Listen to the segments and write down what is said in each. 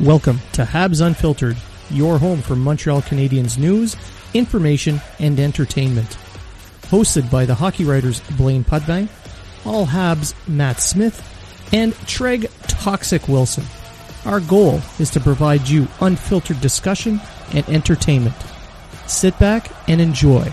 Welcome to Habs Unfiltered, your home for Montreal Canadiens news, information, and entertainment. Hosted by the hockey writers Blaine Pudvang, All Habs Matt Smith, and Treg Toxic Wilson. Our goal is to provide you unfiltered discussion and entertainment. Sit back and enjoy.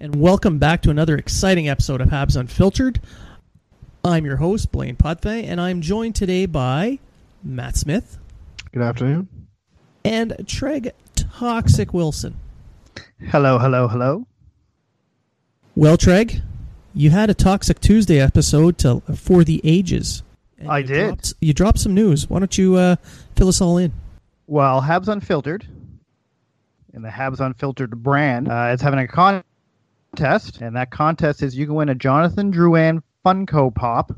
And welcome back to another exciting episode of Habs Unfiltered. I'm your host, Blaine Putfay, and I'm joined today by Matt Smith. Good afternoon. And Treg Toxic Wilson. Hello, hello, hello. Well, Treg, you had a Toxic Tuesday episode to, for the ages. I you did. Dropped, you dropped some news. Why don't you uh, fill us all in? Well, Habs Unfiltered, and the Habs Unfiltered brand, uh, is having a con contest, and that contest is you can win a Jonathan Drouin Funko Pop.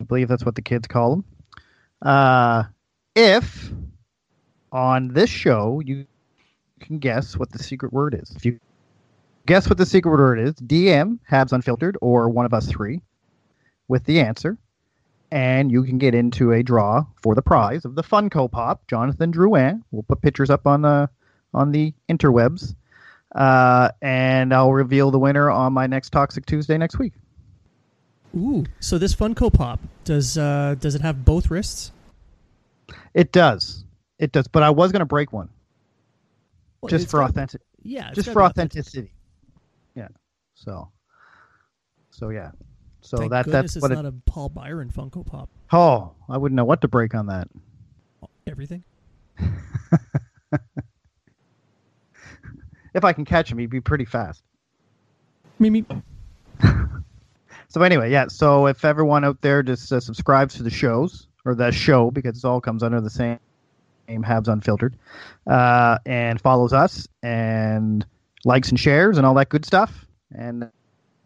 I believe that's what the kids call them. Uh, if on this show you can guess what the secret word is. If you guess what the secret word is, DM Habs Unfiltered or one of us three with the answer, and you can get into a draw for the prize of the Funko Pop, Jonathan Drouin. We'll put pictures up on the on the interwebs uh, and I'll reveal the winner on my next Toxic Tuesday next week. Ooh, so this Funko Pop does uh, does it have both wrists? It does, it does. But I was going to break one, well, just for authentic. Yeah, just for authenticity. Yeah. So. So yeah. So Thank that that's what it's it, not a Paul Byron Funko Pop. Oh, I wouldn't know what to break on that. Everything. if I can catch him, he'd be pretty fast. Mimi. so anyway, yeah. So if everyone out there just uh, subscribes to the shows or the show because it all comes under the same name, Habs Unfiltered, uh, and follows us and likes and shares and all that good stuff, and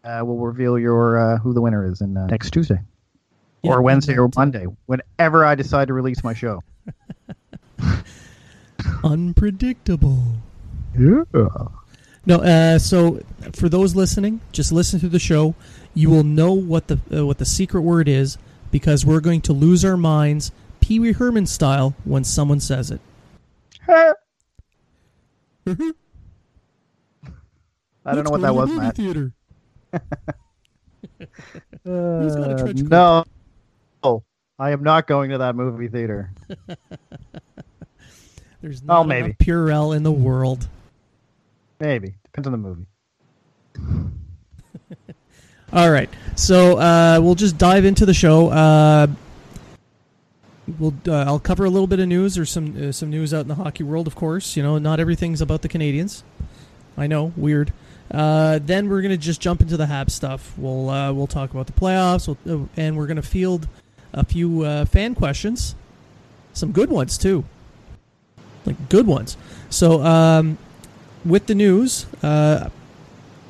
uh, we'll reveal your uh, who the winner is in uh, next Tuesday. Yeah, or Wednesday or Monday, whenever I decide to release my show. Unpredictable. Yeah. No, uh, so for those listening, just listen to the show. You will know what the uh, what the secret word is because we're going to lose our minds, Pee Wee Herman style, when someone says it. I don't know what that was, Matt. Theater. uh, no, oh, I am not going to that movie theater. There's not oh, maybe Purell in the world. Maybe depends on the movie. All right, so uh, we'll just dive into the show. Uh, we'll uh, I'll cover a little bit of news or some uh, some news out in the hockey world. Of course, you know not everything's about the Canadiens. I know, weird. Uh, then we're gonna just jump into the Hab stuff. We'll uh, we'll talk about the playoffs, we'll, and we're gonna field a few fan questions, some good ones too. like good ones. So um, with the news, uh,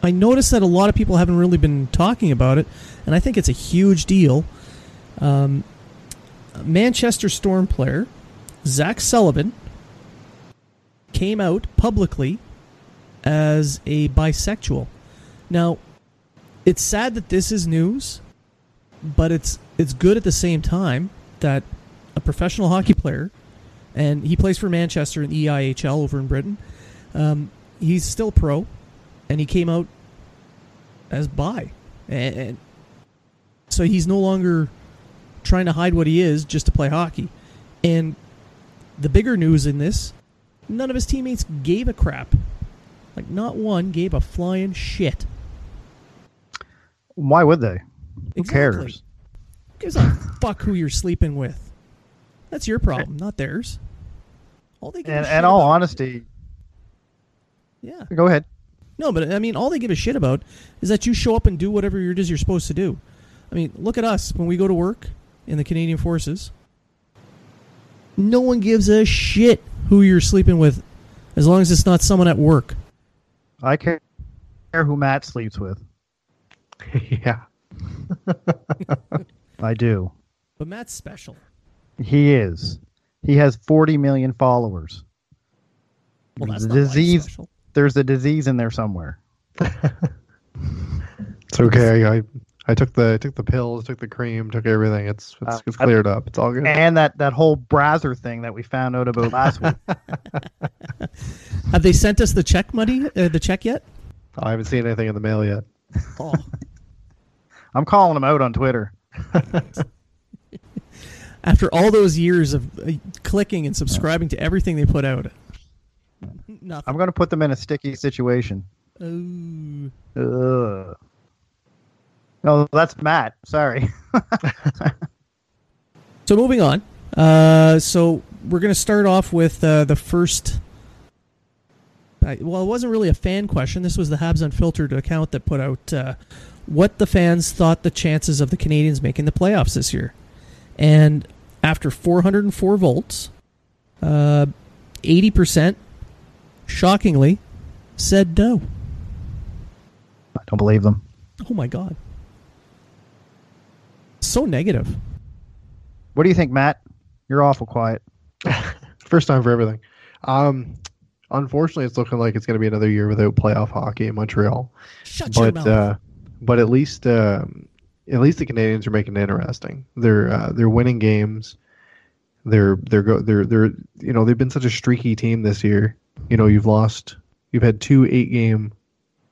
I noticed that a lot of people haven't really been talking about it, and I think it's a huge deal. Um, Manchester Storm player Zach Sullivan came out publicly as a bisexual. Now, it's sad that this is news, but it's it's good at the same time that a professional hockey player, and he plays for Manchester in the EIHL over in Britain. Um, he's still pro, and he came out as bi, and, and so he's no longer trying to hide what he is just to play hockey. And the bigger news in this, none of his teammates gave a crap. Like not one gave a flying shit. Why would they? Who Exactly. cares? Who gives a fuck who you're sleeping with? That's your problem, not theirs. All they And, and all honesty, yeah. go ahead. No, but I mean, all they give a shit about is that you show up and do whatever it is you're supposed to do. I mean, look at us when we go to work in the Canadian Forces. No one gives a shit who you're sleeping with, as long as it's not someone at work. I care who Matt sleeps with. yeah. I do. But Matt's special. He is. He has 40 million followers. Well, that's the not why he's disease. special. There's a disease in there somewhere. It's okay. I, I I took the I took the pills, took the cream, took everything. It's it's, Uh, it's I- cleared up. It's all good. And that, that whole Brazzer thing that we found out about last week. Have they sent us the check money, uh, the check yet? I haven't seen anything in the mail yet. Oh, I'm calling them out on Twitter. after all those years of uh, clicking and subscribing to everything they put out, nothing. I'm going to put them in a sticky situation. Oh. Ugh. No, that's Matt. Sorry. So moving on. Uh, so we're going to start off with uh, the first. Well, it wasn't really a fan question. This was the Habs Unfiltered account that put out uh, what the fans thought the chances of the Canadiens making the playoffs this year. And after 404 volts, uh, 80%, shockingly, said no. I don't believe them. Oh my God. So negative. What do you think, Matt? You're awful quiet. First time for everything. Um, unfortunately, it's looking like it's going to be another year without playoff hockey in Montreal. Shut your but mouth. uh, but at least um, at least the Canadiens are making it interesting. They're uh, they're winning games. They're they're go they're they're you know they've been such a streaky team this year. You know you've lost you've had two eight game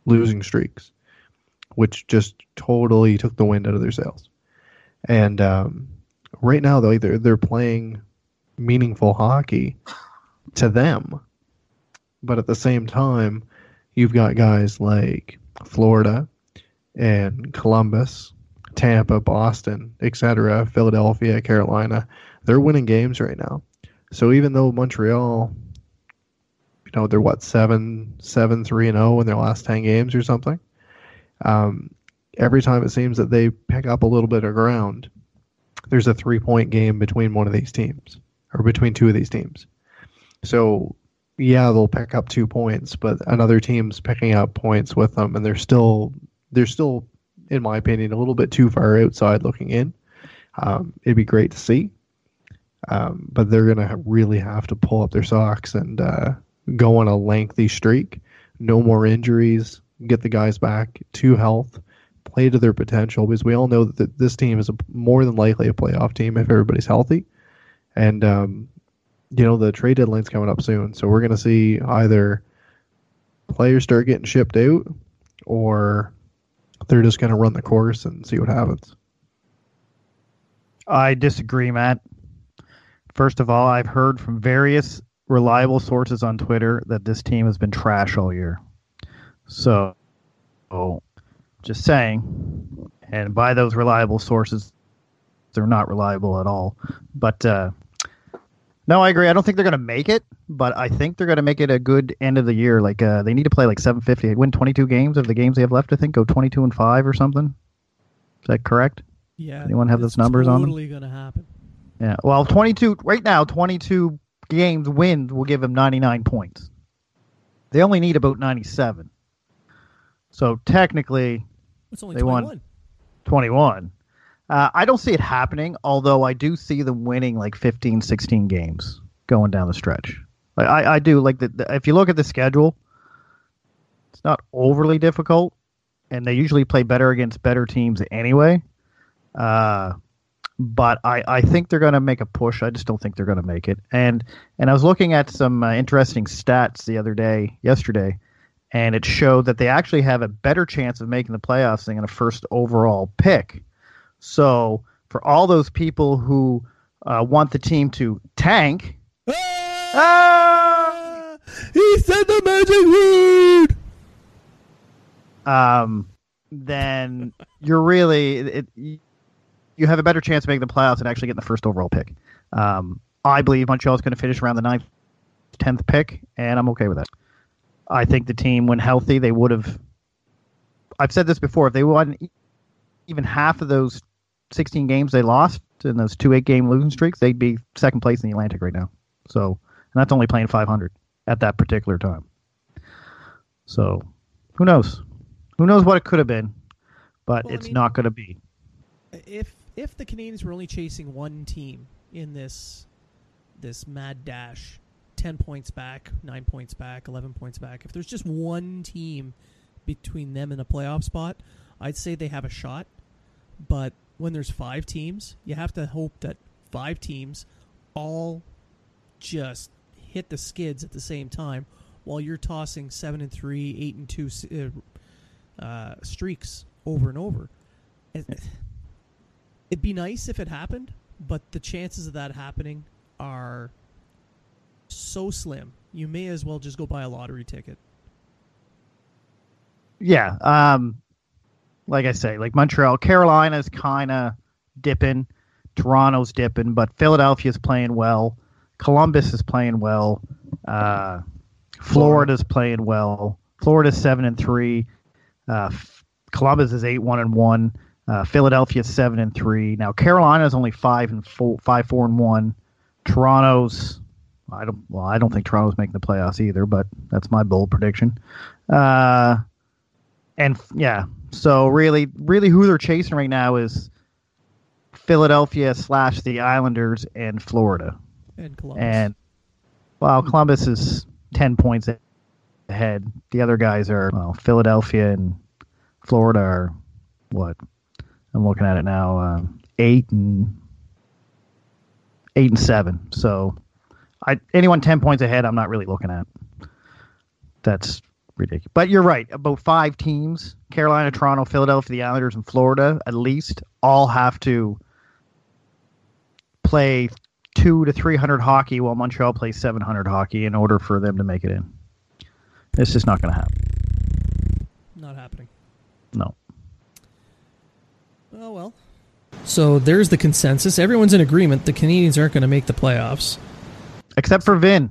losing streaks, which just totally took the wind out of their sails. And um, right now they're they're playing meaningful hockey to them, but at the same time you've got guys like Florida and Columbus, Tampa, Boston, etc., Philadelphia, Carolina, they're winning games right now. So even though Montreal, you know, they're what seven, seven, three and zero in their last ten games or something. Um, every time it seems that they pick up a little bit of ground, there's a three point game between one of these teams or between two of these teams. So yeah, they'll pick up two points, but another team's picking up points with them, and they're still they're still, in my opinion, a little bit too far outside looking in. Um, it'd be great to see, um, but they're gonna ha- really have to pull up their socks and uh, go on a lengthy streak. No more injuries. Get the guys back to health. Play to their potential because we all know that this team is a, more than likely a playoff team if everybody's healthy. And um, you know the trade deadline's coming up soon, so we're going to see either players start getting shipped out, or they're just going to run the course and see what happens. I disagree, Matt. First of all, I've heard from various reliable sources on Twitter that this team has been trash all year. So, oh, just saying. And by those reliable sources, they're not reliable at all. But uh, no, I agree. I don't think they're going to make it, but I think they're going to make it a good end of the year. Like uh, they need to play like 750, win 22 games of the games they have left. I think go 22 and five or something. Is that correct? yeah. anyone have those numbers on? Totally going to happen. Yeah. Well, 22 right now, 22 games wins will give them 99 points. They only need about 97. So technically, It's only They won. 21. 21. Uh, I don't see it happening, although I do see them winning like 15, 16 games going down the stretch. Like I, I do like the if you look at the schedule, it's not overly difficult, and they usually play better against better teams anyway. Uh, but I, I think they're going to make a push. I just don't think they're going to make it. And and I was looking at some uh, interesting stats the other day, yesterday, and it showed that they actually have a better chance of making the playoffs than a first overall pick. So for all those people who uh, want the team to tank, Ah! He said the magic word. um, then you're really it, you have a better chance of making the playoffs and actually getting the first overall pick. Um, I believe Montreal is going to finish around the ninth, tenth pick, and I'm okay with that. I think the team, when healthy, they would have. I've said this before. If they won even half of those 16 games they lost in those two eight game losing streaks, they'd be second place in the Atlantic right now. So, and that's only playing 500 at that particular time. So, who knows? Who knows what it could have been, but Well, I it's mean- not going to be. If if the Canadiens were only chasing one team in this this mad dash, ten points back, nine points back, eleven points back. If there's just one team between them and a playoff spot, I'd say they have a shot. But when there's five teams, you have to hope that five teams all just hit the skids at the same time, while you're tossing seven and three, eight and two uh, uh, streaks over and over. It'd be nice if it happened, but the chances of that happening are so slim. You may as well just go buy a lottery ticket. Yeah. Um, like I say, like Montreal, Carolina's kind of dipping, Toronto's dipping, but Philadelphia's playing well. Columbus is playing well. Uh, Florida's playing well. Florida's seven and three. Uh, Columbus is eight one and one. Uh, Philadelphia's seven and three. Now Carolina's only five and four, five four and one. Toronto's I don't well I don't think Toronto's making the playoffs either, but that's my bold prediction. Uh, and yeah, so really, really, who they're chasing right now is Philadelphia slash the Islanders and Florida. And Columbus. And well, Columbus is ten points ahead. The other guys are well, Philadelphia and Florida are what? I'm looking at it now. Um, eight and eight and seven. So, I anyone ten points ahead, I'm not really looking at. That's ridiculous. But you're right. About five teams: Carolina, Toronto, Philadelphia, the Islanders, and Florida, at least, all have to play two to three hundred hockey, while Montreal plays seven hundred hockey in order for them to make it in. It's just not going to happen. Not happening. No. Oh well. So there's the consensus. Everyone's in agreement. The Canadiens aren't going to make the playoffs. Except for Vin.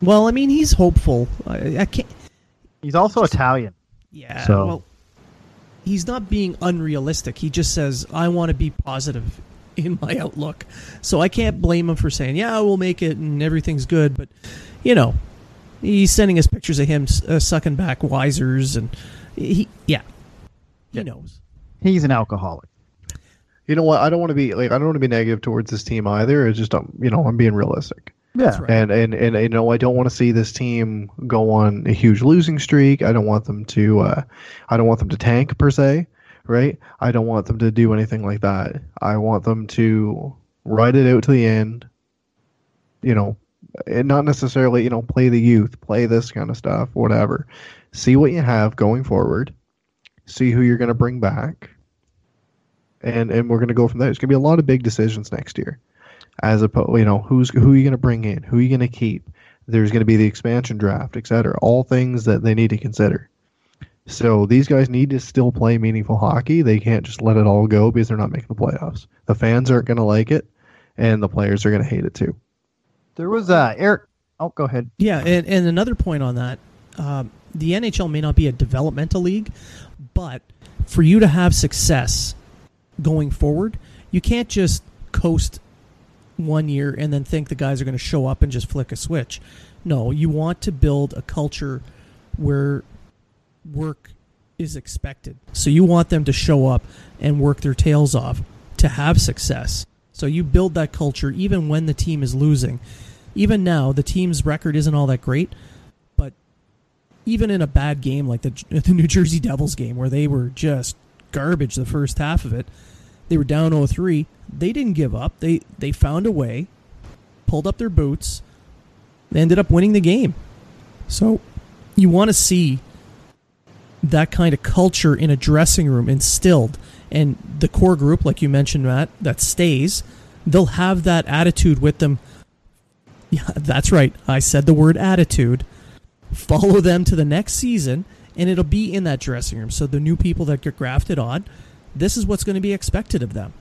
Well, I mean, he's hopeful. I, I can't. He's also Italian. Yeah. So- Well, he's not being unrealistic. He just says, "I want to be positive in my outlook." So I can't blame him for saying, "Yeah, we'll make it and everything's good." But you know, he's sending us pictures of him uh, sucking back Wiser's, and he, yeah, he Yeah. knows. He's an alcoholic. You know what? I don't want to be like I don't want to be negative towards this team either. It's just um, you know I'm being realistic, Yeah. right. and and and you know I don't want to see this team go on a huge losing streak. I don't want them to. Uh, I don't want them to tank per se, right? I don't want them to do anything like that. I want them to ride it out to the end. You know, and not necessarily you know play the youth, play this kind of stuff, whatever. See what you have going forward. See who you're going to bring back and and we're going to go from there. It's going to be a lot of big decisions next year, as opposed, you know, who's who are you going to bring in, who are you going to keep. There's going to be the expansion draft, etc. All things that they need to consider. So these guys need to still play meaningful hockey. They can't just let it all go because they're not making the playoffs. The fans aren't going to like it, and the players are going to hate it too. There was uh, Eric. Oh, go ahead. Yeah, and, and another point on that, um, the NHL may not be a developmental league, but for you to have success going forward, you can't just coast one year and then think the guys are going to show up and just flick a switch. No, you want to build a culture where work is expected. So you want them to show up and work their tails off to have success. So you build that culture even when the team is losing. Even now, the team's record isn't all that great, even in a bad game like the the New Jersey Devils game where they were just garbage the first half of it, they were down 0-3. They didn't give up. They they found a way, pulled up their boots, they ended up winning the game. So you want to see that kind of culture in a dressing room instilled and the core group like you mentioned Matt that stays they'll have that attitude with them yeah that's right I said the word attitude follow them to the next season and it'll be in that dressing room so the new people that get grafted on this is what's going to be expected of them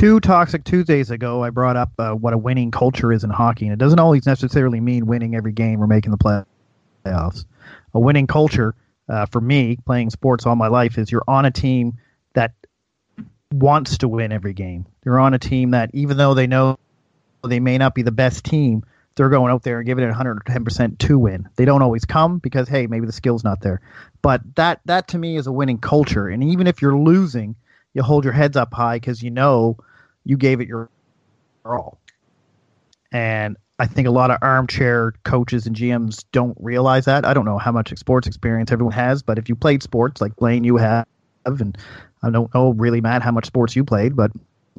two Toxic Tuesdays ago, I brought up uh, what a winning culture is in hockey, and it doesn't always necessarily mean winning every game or making the playoffs. A winning culture, uh, for me, playing sports all my life, is you're on a team that wants to win every game. You're on a team that, even though they know they may not be the best team, they're going out there and giving it 110% to win. They don't always come because hey, maybe the skill's not there. But that that to me is a winning culture. And even if you're losing, you hold your heads up high because you know you gave it your all. And I think a lot of armchair coaches and GMs don't realize that. I don't know how much sports experience everyone has, but if you played sports like Blaine, you have, and I don't know really, Matt, how much sports you played, but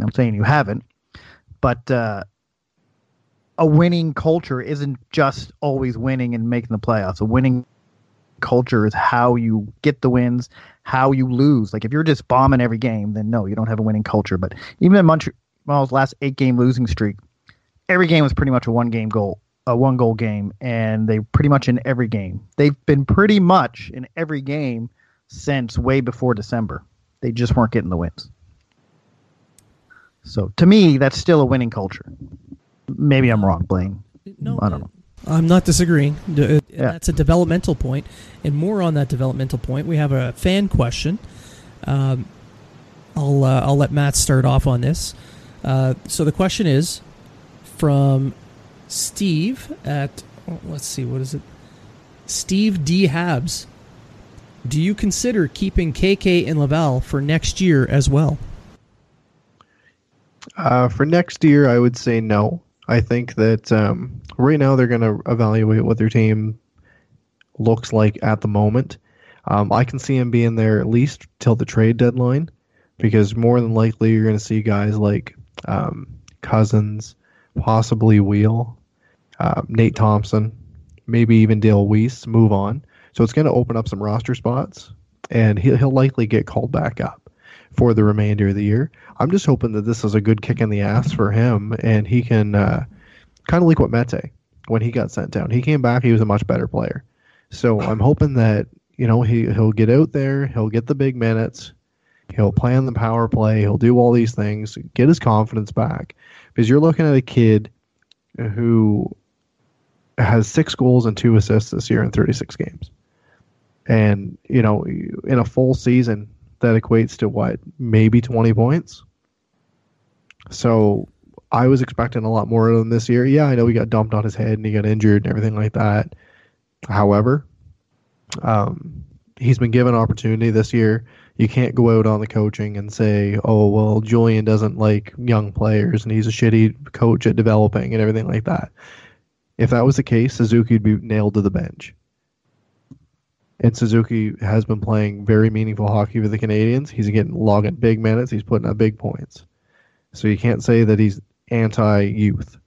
I'm saying you haven't. But uh, a winning culture isn't just always winning and making the playoffs. A winning culture is how you get the wins, how you lose. Like if you're just bombing every game, then no, you don't have a winning culture. But even in Montreal's last eight game losing streak, every game was pretty much a one game goal, a one goal game, and they pretty much in every game. They've been pretty much in every game since way before December. They just weren't getting the wins. So to me, that's still a winning culture. Maybe I'm wrong, Blaine. No, I don't know. I'm not disagreeing. D- uh, That's a developmental point. point, and more on that developmental point, we have a fan question. Um, I'll uh, I'll let Matt start off on this. Uh, so the question is from Steve at oh, let's see what is it? Steve D Habs. Do you consider keeping KK and Laval for next year as well? Uh, for next year, I would say no. I think that um, right now they're going to evaluate what their team looks like at the moment. Um, I can see him being there at least till the trade deadline, because more than likely you're going to see guys like um, Cousins, possibly Weal, uh, Nate Thompson, maybe even Dale Weise move on. So it's going to open up some roster spots, and he'll, he'll likely get called back up for the remainder of the year. I'm just hoping that this is a good kick in the ass for him, and he can uh, kind of like what Mete when he got sent down. He came back, he was a much better player. So I'm hoping that you know he he'll get out there, he'll get the big minutes, he'll play on the power play, he'll do all these things, get his confidence back. Because you're looking at a kid who has six goals and two assists this year in 36 games. And, you know, in a full season, that equates to what, maybe 20 points? So I was expecting a lot more of him this year. Yeah, I know he got dumped on his head and he got injured and everything like that. However, um, he's been given opportunity this year. You can't go out on the coaching and say, "Oh, well, Julien doesn't like young players and he's a shitty coach at developing and everything like that." If that was the case, Suzuki would be nailed to the bench. And Suzuki has been playing very meaningful hockey for the Canadiens. He's getting logging big minutes. He's putting up big points. So you can't say that he's anti-youth.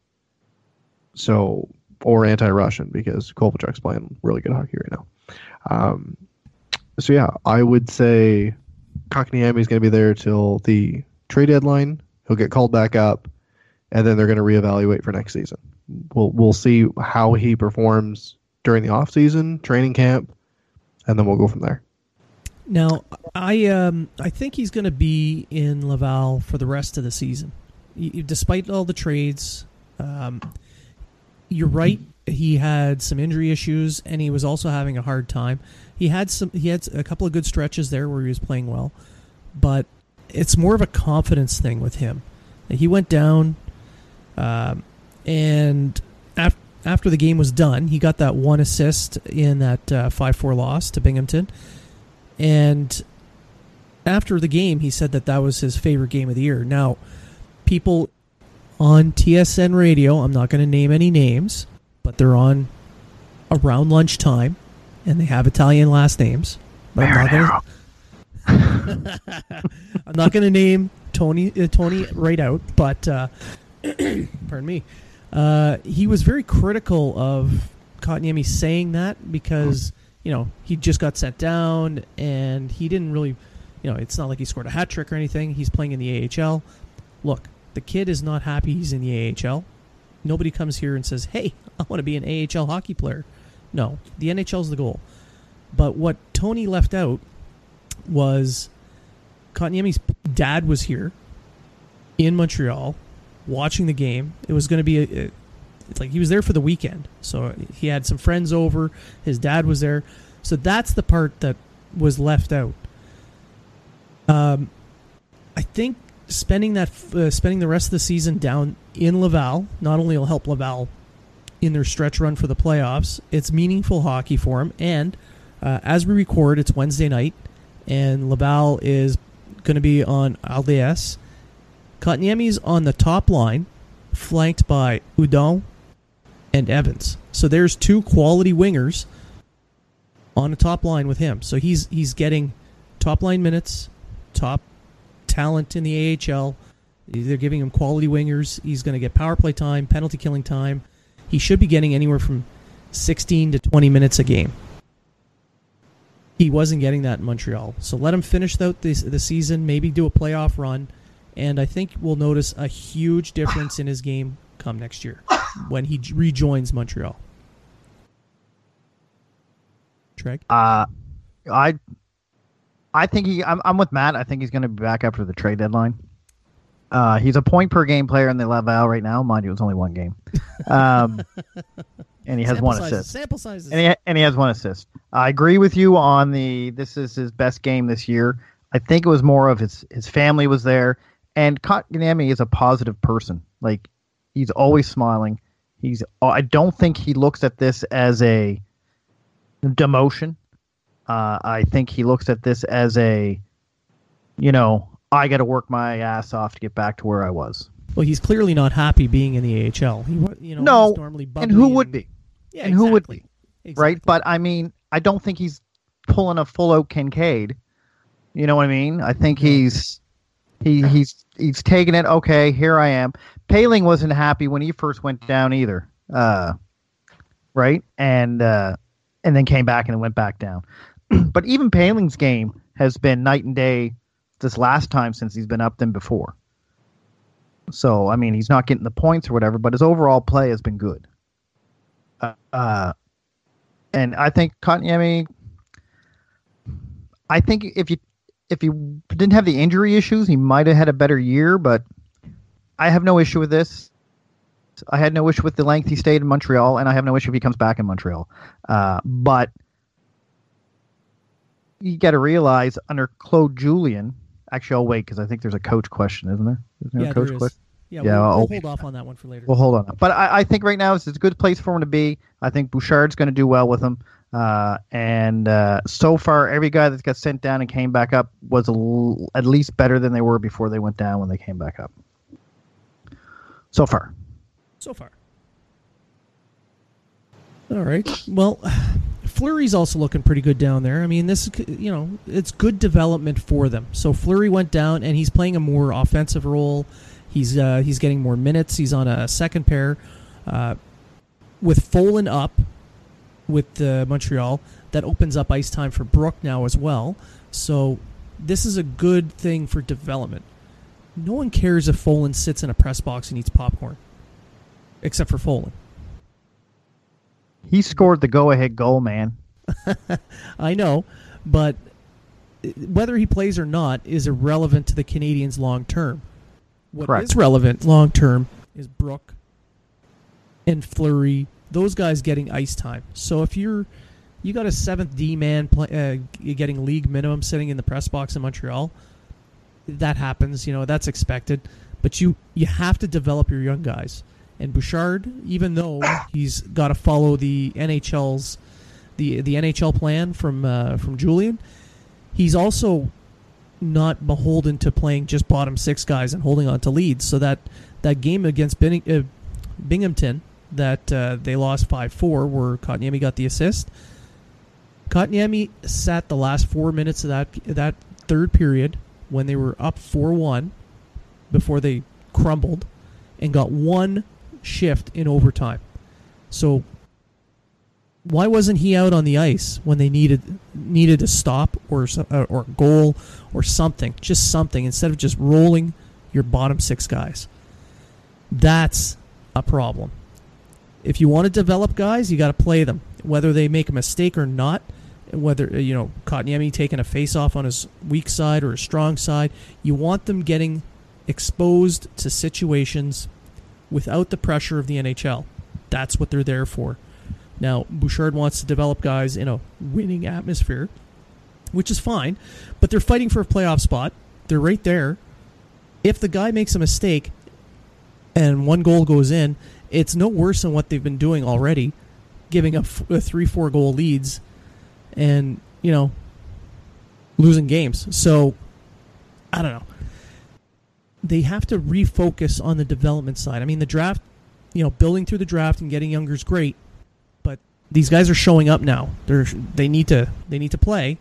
So or anti-Russian because Kovalchuk's playing really good hockey right now. Um, so yeah, I would say Kotkaniemi is going to be there till the trade deadline. He'll get called back up, and then they're going to reevaluate for next season. We'll we'll see how he performs during the off season, training camp, and then we'll go from there. Now, I um, I think he's going to be in Laval for the rest of the season, despite all the trades. Um, you're right. He had some injury issues, and he was also having a hard time. He had some. He had a couple of good stretches there where he was playing well, but it's more of a confidence thing with him. He went down, um, and after the game was done, he got that one assist in that uh, five four loss to Binghamton, and after the game, he said that that was his favorite game of the year. Now, people on TSN radio, I'm not going to name any names, but they're on around lunchtime, and they have Italian last names. But I'm not gonna, I'm not going to name Tony uh, Tony right out, but uh, pardon me. Uh, he was very critical of Kotkaniemi saying that because you know he just got sent down and he didn't really, you know, it's not like he scored a hat trick or anything. He's playing in the AHL. Look, the kid is not happy he's in the AHL. Nobody comes here and says, "Hey, I want to be an AHL hockey player." No, the NHL is the goal. But what Tony left out was Kotkaniemi's dad was here in Montreal watching the game. It was going to be a, it's like he was there for the weekend. So he had some friends over, his dad was there. So that's the part that was left out. Um I think spending that uh, spending the rest of the season down in Laval not only will help Laval in their stretch run for the playoffs, it's meaningful hockey for him and uh, as we record, it's Wednesday night, and Laval is going to be on RDS. Kotkaniemi's on the top line, flanked by Hudon and Evans. So there's two quality wingers on the top line with him. So he's he's getting top line minutes, top talent in the AHL. They're giving him quality wingers. He's going to get power play time, penalty killing time. He should be getting anywhere from 16 to 20 minutes a game. He wasn't getting that in Montreal. So let him finish out this, the season, maybe do a playoff run, and I think we'll notice a huge difference in his game come next year when he rejoins Montreal. Treg? Uh, I I think he. I'm, I'm with Matt. I think he's going to be back after the trade deadline. Uh, he's a point per game player in the Laval right now. Mind you, it's only one game. Um, and he has Sample one sizes, assist. Sample sizes. And he, and he has one assist. I agree with you on the this is his best game this year. I think it was more of his his family was there, and Kotkaniemi is a positive person. Like he's always smiling. He's I don't think he looks at this as a demotion. Uh, I think he looks at this as a, you know, I got to work my ass off to get back to where I was. well, he's clearly not happy being in the AHL. He, you know, No, normally And who would be? Yeah, and who would exactly. be? right? But I mean, I don't think he's pulling a full out Kincaid. You know what I mean? I think he's he he's he's taking it. Okay, here I am. Poehling wasn't happy when he first went down either. Uh, right? And uh, and then came back and went back down. but even Poehling's game has been night and day this last time since he's been up than before. So I mean, he's not getting the points or whatever, but his overall play has been good. Uh, uh and I think Kotkaniemi. I think if you if he didn't have the injury issues, he might have had a better year. But I have no issue with this. I had no issue with the length he stayed in Montreal, and I have no issue if he comes back in Montreal. Uh, but you got to realize under Claude Julien. Actually, I'll wait because I think there's a coach question, isn't there? Isn't there yeah, a coach question? Yeah, Yeah, we'll, we'll hold off on that one for later. Well, hold on. But I, I think right now it's, it's a good place for him to be. I think Bouchard's going to do well with him. Uh, and uh, so far, every guy that got sent down and came back up was at least better than they were before they went down when they came back up. So far. so far. All right. Well, Fleury's also looking pretty good down there. I mean, this is you know it's good development for them. So Fleury went down, and he's playing a more offensive role. He's uh, he's getting more minutes. He's on a second pair uh, with Folin up with uh, Montreal. That opens up ice time for Brook now as well. So this is a good thing for development. No one cares if Folin sits in a press box and eats popcorn, except for Folin. He scored the go ahead goal, man. I know, but whether he plays or not is irrelevant to the Canadiens long term. What is Correct. relevant long term is Brook and Fleury, those guys getting ice time. So if you're you got a seventh D man play, uh, getting league minimum sitting in the press box in Montreal, that happens. You know that's expected, but you you have to develop your young guys. And Bouchard, even though he's got to follow the NHL's the the NHL plan from uh, from Julien, he's also not beholden to playing just bottom six guys and holding on to leads. So that that game against uh, Binghamton that uh, they lost five four, where Kotkaniemi got the assist. Kotkaniemi sat the last four minutes of that that third period when they were up four one, before they crumbled, and got one shift in overtime. So why wasn't he out on the ice when they needed needed a stop or uh, or a goal or something, just something instead of just rolling your bottom six guys? That's a problem. If you want to develop guys, you got to play them, whether they make a mistake or not. Whether uh, you know Kotkaniemi taking a face off on his weak side or a strong side, you want them getting exposed to situations without the pressure of the NHL. That's what they're there for. Now, Bouchard wants to develop guys in a winning atmosphere, which is fine, but they're fighting for a playoff spot. They're right there. If the guy makes a mistake and one goal goes in, it's no worse than what they've been doing already, giving up uh, three, four goal leads and, you know, losing games. So, I don't know. They have to refocus on the development side. I mean, the draft, you know, building through the draft and getting younger is great, but these guys are showing up now. They're they need to they need to play,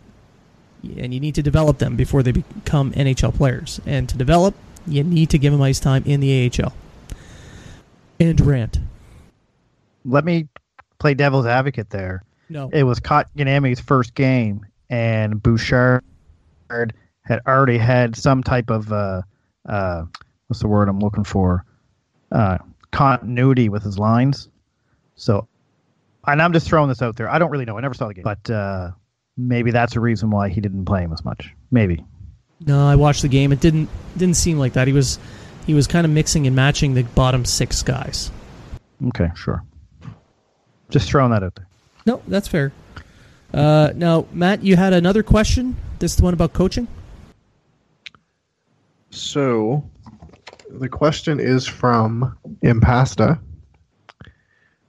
and you need to develop them before they become NHL players. And to develop, you need to give them ice time in the AHL. And rant. Let me play devil's advocate there. No, it was Kotkaniemi's first game, and Bouchard had already had some type of uh, uh, what's the word I'm looking for? Uh, continuity with his lines. So and I'm just throwing this out there. I don't really know. I never saw the game, but uh, maybe that's a reason why he didn't play him as much. Maybe. No, I watched the game. It didn't didn't seem like that. He was he was kind of mixing and matching the bottom six guys. Okay, sure. Just throwing that out there. No, that's fair. Uh, now, Matt, you had another question. This is the one about coaching. So, the question is from Impasta.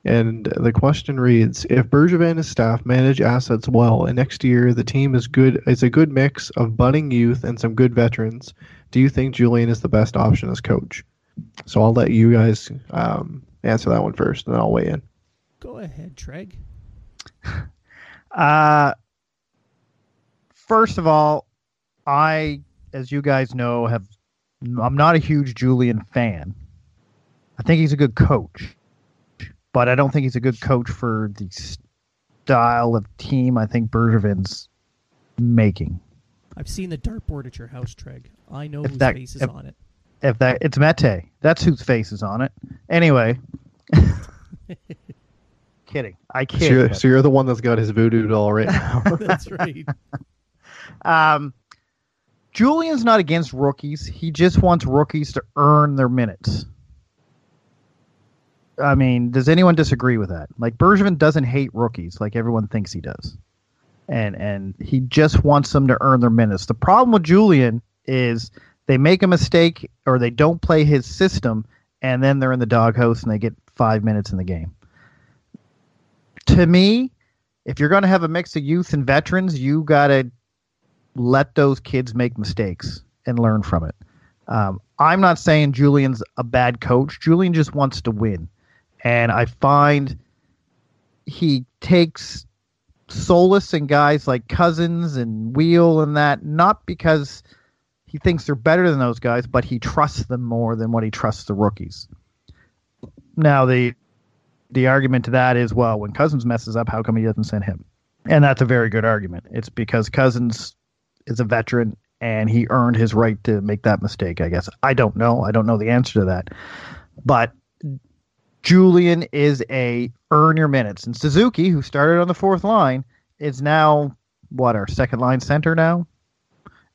And the question reads: If Bergevin and his staff manage assets well, and next year the team is good, is a good mix of budding youth and some good veterans, do you think Julien is the best option as coach? So I'll let you guys um, answer that one first, and then I'll weigh in. Go ahead, Treg. Uh, first of all, I, as you guys know, have I'm not a huge Julien fan. I think he's a good coach but I don't think he's a good coach for the style of team I think Bergevin's making. I've seen the dartboard at your house, Treg. I know if whose that, face is if, on it. If that it's Mete, that's whose face is on it. Anyway, kidding. I kid. So you're, so you're, the one that's got his voodoo doll right now. that's right. Um, Julien's not against rookies. He just wants rookies to earn their minutes. I mean, does anyone disagree with that? Like Bergevin doesn't hate rookies like everyone thinks he does, and and he just wants them to earn their minutes. The problem with Julien is they make a mistake or they don't play his system, and then they're in the doghouse and they get five minutes in the game. To me, if you're going to have a mix of youth and veterans, you got to let those kids make mistakes and learn from it. Um, I'm not saying Julien's a bad coach. Julien just wants to win and I find he takes solace and guys like Cousins and Weal and that, not because he thinks they're better than those guys, but he trusts them more than what he trusts the rookies. Now the the argument to that is, well, when Cousins messes up, how come he doesn't send him? And that's a very good argument. It's because Cousins is a veteran and he earned his right to make that mistake, I guess. I don't know. I don't know the answer to that. But Julien is a earn your minutes, and Suzuki, who started on the fourth line, is now what our second line center now,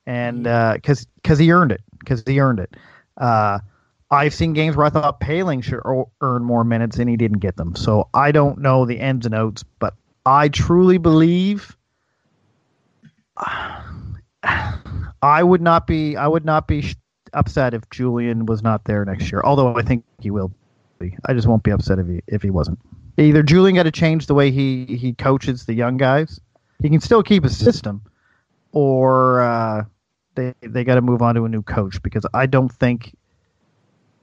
and because uh, because he earned it, because he earned it. Uh, I've seen games where I thought Poehling should earn more minutes and he didn't get them. So I don't know the ins and outs, but I truly believe. I would not be I would not be upset if Julien was not there next year. Although I think he will be. I just won't be upset if he if he wasn't. Either Julien got to change the way he he coaches the young guys. He can still keep his system, or uh, they they got to move on to a new coach because I don't think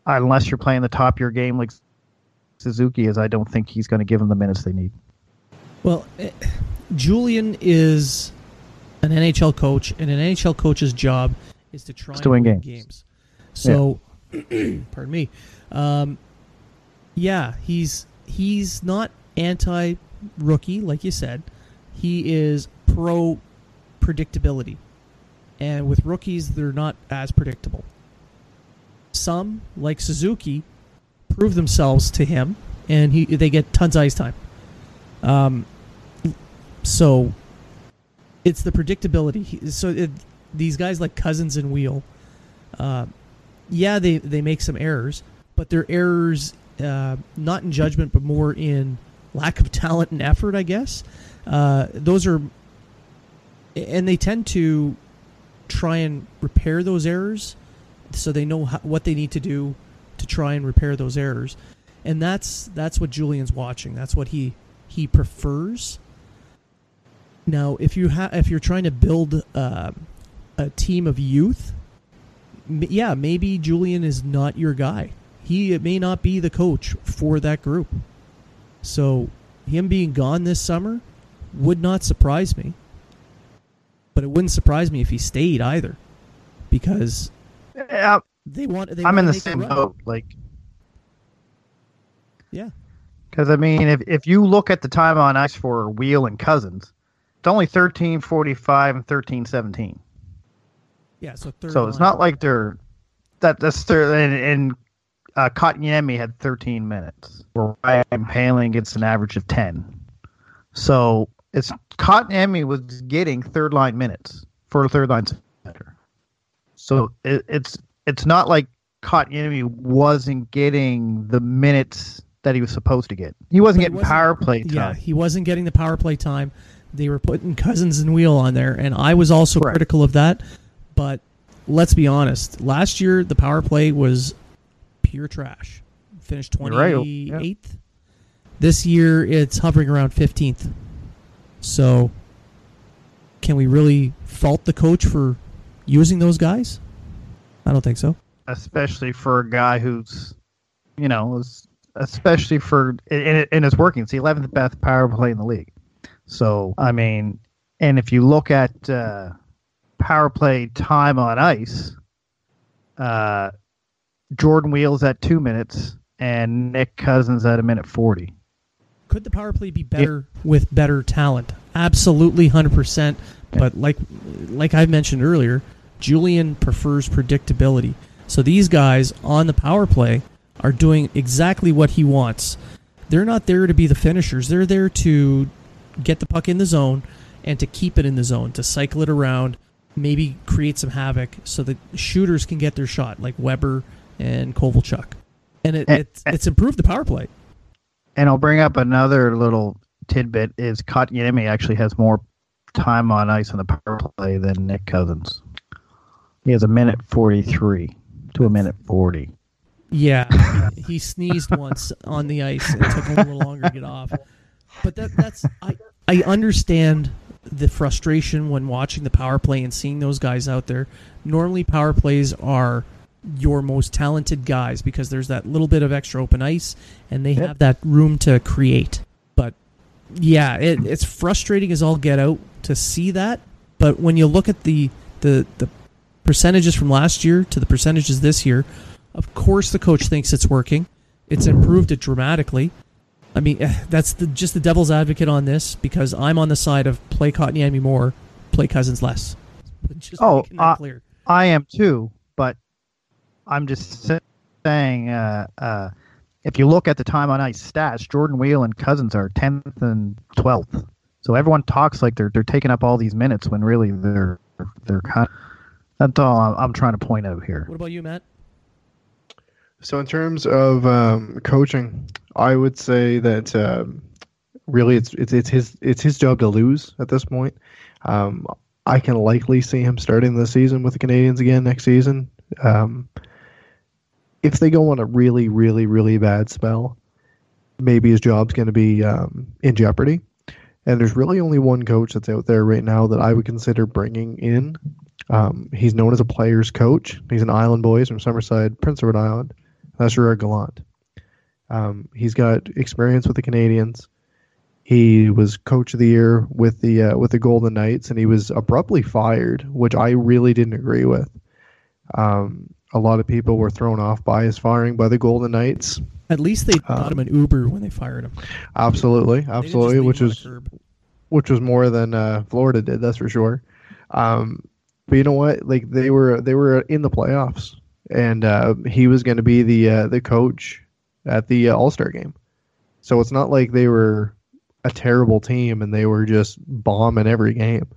unless you're playing the top of your game like Suzuki is, I don't think he's going to give them the minutes they need. Well, eh, Julien is an NHL coach, and an NHL coach's job is to try to win games. games. So, pardon me. Um, yeah, he's he's not anti rookie, like you said. He is pro predictability, and with rookies, they're not as predictable. Some, like Suzuki, prove themselves to him, and he they get tons of ice time. Um, so it's the predictability. So it, these guys like Cousins and Weal, uh, yeah, they they make some errors, but they're errors uh, not in judgment, but more in lack of talent and effort, I guess. Uh, those are, and they tend to try and repair those errors, so they know how, what they need to do to try and repair those errors, and that's that's what Julien's watching. That's what he he prefers. Now, if you ha- if you're trying to build uh, a team of youth, m- yeah, maybe Julien is not your guy. He may not be the coach for that group. So, him being gone this summer would not surprise me. But it wouldn't surprise me if he stayed either, because Yeah, they want. They I'm want in the same boat. Like Yeah, Because I mean, if if you look at the time on ice for Weal and Cousins, it's only thirteen forty five and thirteen seventeen. yeah. So. So it's not like they're that that's third and, and uh, Kotkaniemi had thirteen minutes. Where Ryan Poehling gets an average of ten. So it's Kotkaniemi was getting third line minutes for a third line center. So it, it's it's not like Kotkaniemi wasn't getting the minutes that he was supposed to get. He wasn't But getting wasn't- power play time. Yeah, he wasn't getting the power play time. They were putting Cousins and Weal on there, and I was also Correct. critical of that. But let's be honest. Last year, the power play was pure trash. Finished You're right, yeah. This year, it's hovering around fifteenth. So, can we really fault the coach for using those guys? I don't think so. especially for a guy who's, you know, is- especially for and, and it's working. It's the eleventh best power play in the league. So I mean, and if you look at uh, power play time on ice, uh, Jordan Weal's at two minutes and Nick Cousins at a minute forty. Could the power play be better with better talent? Absolutely, hundred percent. But like, like I mentioned earlier, Julien prefers predictability. So these guys on the power play are doing exactly what he wants. They're not there to be the finishers. They're there to get the puck in the zone and to keep it in the zone, to cycle it around, maybe create some havoc so that shooters can get their shot, like Weber and Kovalchuk. And it, it's, it's improved the power play. And I'll bring up another little tidbit: is Kotkaniemi actually has more time on ice on the power play than Nick Cousins. He has a minute forty-three to a minute forty. Yeah, he sneezed once on the ice. It took him a little longer to get off. But that, that's I I understand the frustration when watching the power play and seeing those guys out there. Normally, power plays are your most talented guys because there's that little bit of extra open ice and they Yep. have that room to create. But yeah, it, it's frustrating as all get out to see that. But when you look at the the the percentages from last year to the percentages this year, of course the coach thinks it's working. It's improved it dramatically. I mean, eh, that's the, just the devil's advocate on this because I'm on the side of play Kotkaniemi more, play Cousins less. Just Oh, uh, clear. I am too, I'm just saying, uh, uh, if you look at the time on ice stats, Jordan Weal and Cousins are 10th and 12th. So everyone talks like they're they're taking up all these minutes when really they're they're kind. that's all I'm, I'm trying to point out here. What about you, Matt? So in terms of um, coaching, I would say that um, really it's it's it's his it's his job to lose at this point. Um, I can likely see him starting the season with the Canadiens again next season. Um, if they go on a really, really, really bad spell, maybe his job's going to be um, in jeopardy. And there's really only one coach that's out there right now that I would consider bringing in. Um, he's known as a player's coach. He's an Island Boys from Summerside, Prince Edward Island. That's Gerard Gallant. Um, he's got experience with the Canadiens. He was coach of the year with the uh, with the Golden Knights, and he was abruptly fired, which I really didn't agree with. Um, a lot of people were thrown off by his firing by the Golden Knights. At least they got him an Uber when they fired him. Absolutely, They didn't just absolutely, which was which was more than uh, Florida did. That's for sure. Um, but you know what? Like they were they were in the playoffs, and uh, he was going to be the uh, the coach at the uh, All Star game. So it's not like they were a terrible team and they were just bombing every game.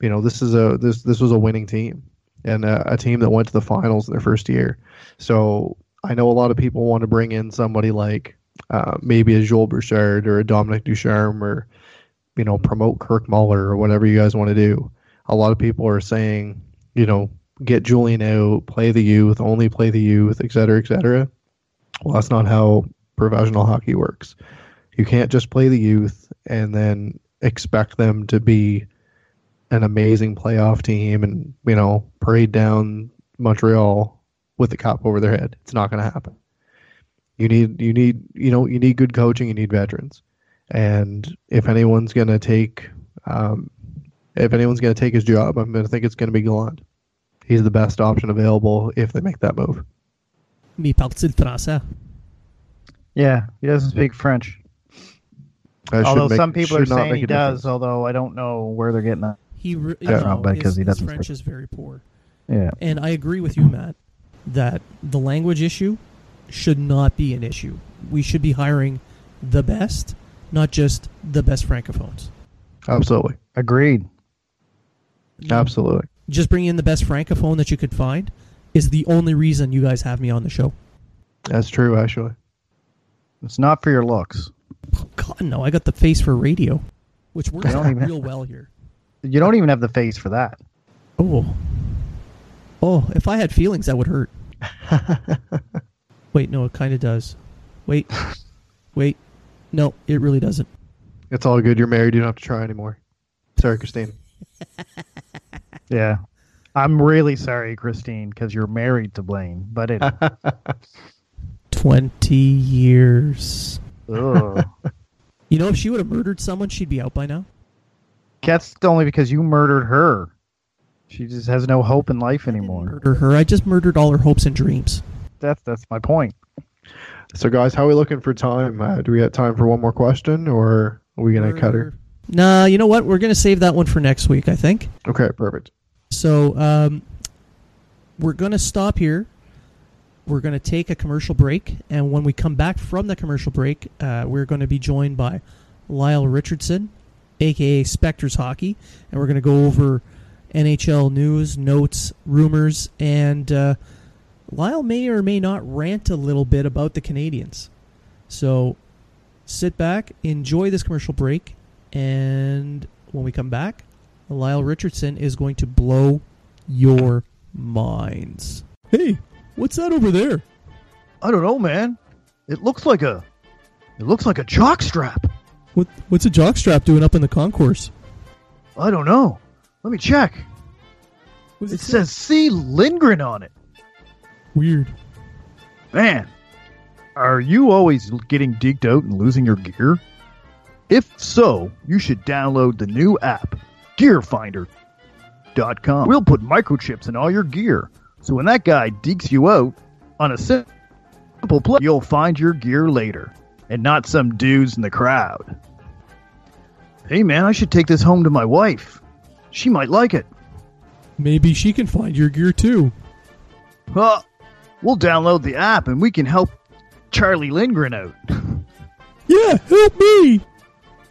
You know, this is a this this was a winning team and a, a team that went to the finals in their first year. So I know a lot of people want to bring in somebody like uh, maybe a Joel Bouchard or a Dominic Ducharme or you know promote Kirk Muller or whatever you guys want to do. A lot of people are saying you know get Julien out, play the youth, only play the youth, et cetera, et cetera. Well, that's not how professional hockey works. You can't just play the youth and then expect them to be an amazing playoff team and you know parade down Montreal with the cup over their head. It's not going to happen. You need you need you know you need good coaching. You need veterans, and if anyone's going to take um, if anyone's going to take his job, I'm going to think it's going to be Gallant. He's the best option available if they make that move. Mi parti le français. Yeah, he doesn't speak French. Although make- some people are saying he does, although I don't know where they're getting that. He, re- Yeah. no, Not bad 'cause his, he doesn't French speak. is very poor. Yeah. And I agree with you, Matt, that the language issue should not be an issue. We should be hiring the best, not just the best francophones. Absolutely, Agreed. absolutely. Just bringing in the best francophone that you could find is the only reason you guys have me on the show. That's true. Actually, It's not for your looks. God, no, I got the face for radio, which works I real well here. You don't even have the face for that. Oh. Oh, if I had feelings, that would hurt. Wait, no, it kind of does. Wait. Wait. No, it really doesn't. it's all good. You're married. You don't have to try anymore. Sorry, Christine. Yeah. I'm really sorry, Christine, because you're married to Blaine. But it. 20 years. ugh. You know, if she would have murdered someone, she'd be out by now. That's only because you murdered her. She just has no hope in life I didn't anymore. Murder her. I just murdered all her hopes and dreams. That's that's my point. So, guys, how are we looking for time? Uh, do we have time for one more question, or are we gonna cut her? Nah, you know what? We're going to save that one for next week, I think. Okay, perfect. So um, we're going to stop here. We're going to take a commercial break, and when we come back from the commercial break, uh, we're going to be joined by Lyle Richardson, aka Spector's Hockey, and we're going to go over NHL news, notes, rumors, and uh, Lyle may or may not rant a little bit about the Canadiens. So sit back, enjoy this commercial break, and when we come back, Lyle Richardson is going to blow your minds. Hey, what's that over there? I don't know, man. It looks like a. It looks like a jock strap. What what's a jockstrap doing up in the concourse? I don't know. Let me check. What It says C. Lindgren on it. weird. Man, are you always getting digged out and losing your gear? If so, you should download the new app, GearFinder.com. We'll put microchips in all your gear, so when that guy digs you out on a simple play, you'll find your gear later, and not some dudes in the crowd. Hey man, I should take this home to my wife. She might like it. Maybe she can find your gear too. Huh. We'll download the app and we can help Charlie Lindgren out. Yeah, help me!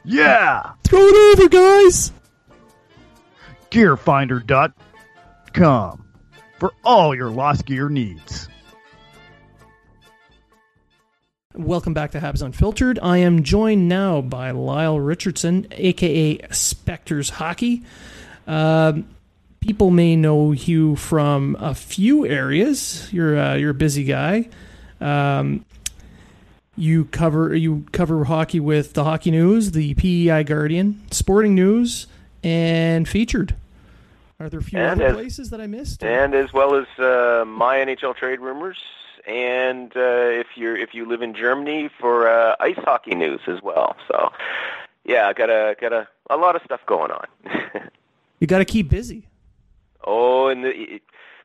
yeah! Throw it over, guys! GearFinder.com for all your lost gear needs. Welcome back to Habs Unfiltered. I am joined now by Lyle Richardson, aka Spector's Hockey. Um, people may know you from a few areas. You're uh, you're a busy guy. Um, you cover you cover hockey with the Hockey News, the PEI Guardian, Sporting News, and Featured. Are there a few And other as- places that I missed? and as well as uh, my NHL trade rumors. And uh, if you're if you live in Germany for uh, ice hockey news as well. So yeah, I got a got a a lot of stuff going on. You got to keep busy. oh, and the,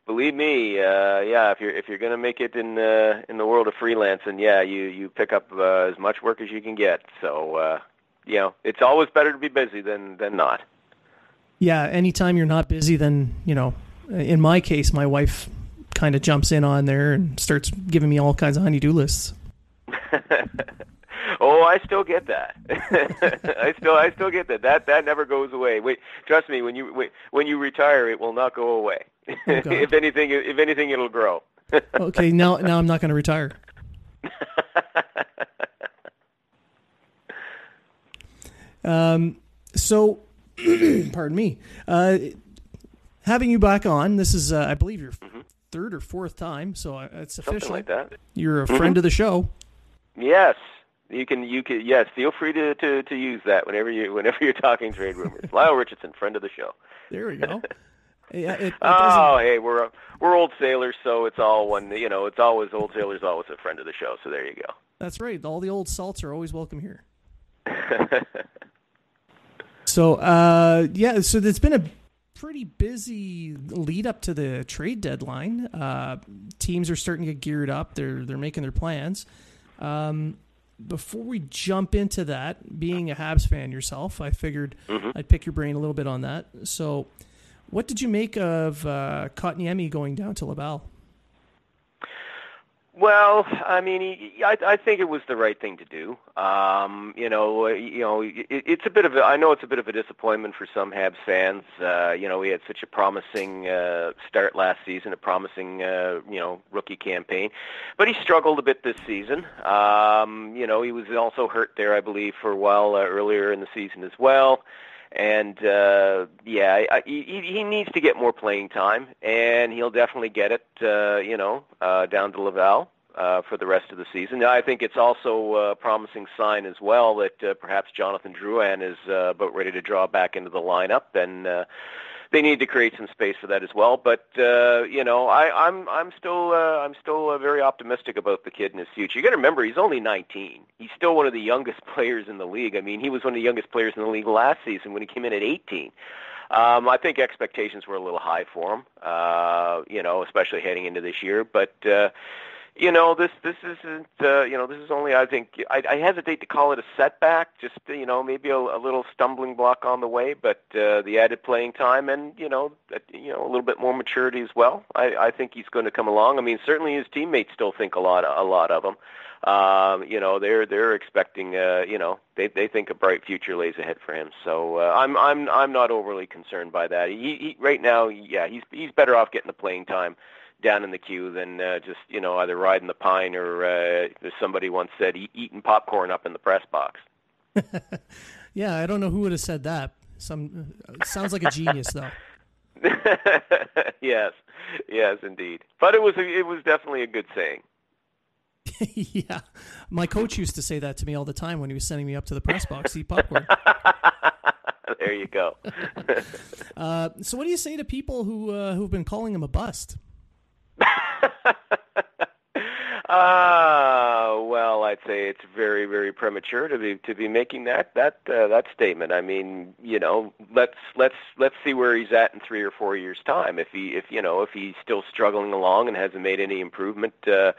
believe me, uh, yeah, if you're if you're gonna make it in the in the world of freelancing, yeah, you you pick up uh, as much work as you can get. So uh, you know, it's always better to be busy than than not. Yeah, anytime you're not busy, then you know. In my case, my wife kind of jumps in on there and starts giving me all kinds of honey-do lists. oh, I still get that. I still, I still get that. That that never goes away. Wait, trust me. When you when you retire, it will not go away. Oh, if anything, if anything, it'll grow. Okay, now now I'm not going to retire. Um, so, pardon me. Uh, having you back on, this is, uh, I believe, your third or fourth time, so uh, it's Something like that. You're a friend of the show. Yes, you can. You can. Yes, feel free to, to, to use that whenever you whenever you're talking trade rumors. Lyle Richardson, friend of the show. There we go. Yeah, it, it Oh, hey, we're we're old sailors, so it's all one. You know, it's always old sailors, always a friend of the show. So there you go. that's right. All the old salts are always welcome here. So, uh, yeah, so there's been a pretty busy lead up to the trade deadline. Uh, teams are starting to get geared up. They're they're making their plans. Um, before we jump into that, being a Habs fan yourself, I figured I'd pick your brain a little bit on that. So, what did you make of uh, Kotkaniemi going down to Laval? Well, I mean, I, I think it was the right thing to do. Um, you know, you know, it, it's a bit of a. I know it's a bit of a disappointment for some Habs fans. Uh, you know, he had such a promising uh, start last season, a promising, uh, you know, rookie campaign, but he struggled a bit this season. Um, you know, he was also hurt there, I believe, for a while uh, earlier in the season as well. And uh, yeah, I, he, he needs to get more playing time, and he'll definitely get it. Uh, you know, uh, down to Laval uh, for the rest of the season. I think it's also a promising sign as well that uh, perhaps Jonathan Drouin is uh, about ready to draw back into the lineup, and uh, they need to create some space for that as well. But uh, you know, I, I'm I'm still uh, I'm still uh, very optimistic about the kid and his future. You got to remember he's only 19. He's still one of the youngest players in the league. I mean, he was one of the youngest players in the league last season when he came in at 18. Um, I think expectations were a little high for him, uh, you know, especially heading into this year. But uh, you know, this this isn't uh, you know this is only I think I, I hesitate to call it a setback, just you know maybe a, a little stumbling block on the way, but uh, the added playing time and you know that- you know a little bit more maturity as well. I, I think he's going to come along. I mean, certainly his teammates still think a lot a lot of him. Um, you know, they're they're expecting uh, you know they they think a bright future lays ahead for him. So uh, I'm I'm I'm not overly concerned by that. He, he right now, yeah, he's he's better off getting the playing time down in the queue than uh, just you know either riding the pine or uh, as somebody once said, eat, eating popcorn up in the press box. Yeah, I don't know who would have said that. Some uh, sounds like a genius though. yes, yes, indeed. But it was a, it was definitely a good saying. yeah, my coach used to say that to me all the time when he was sending me up to the press box to eat popcorn. there you go. Uh, so, what do you say to people who uh, who've been calling him a bust? Ah, well, I'd say it's very, very premature to be to be making that that uh, that statement. I mean, you know, let's let's let's see where he's at in three or four years' time. If he if you know if he's still struggling along and hasn't made any improvement. Uh,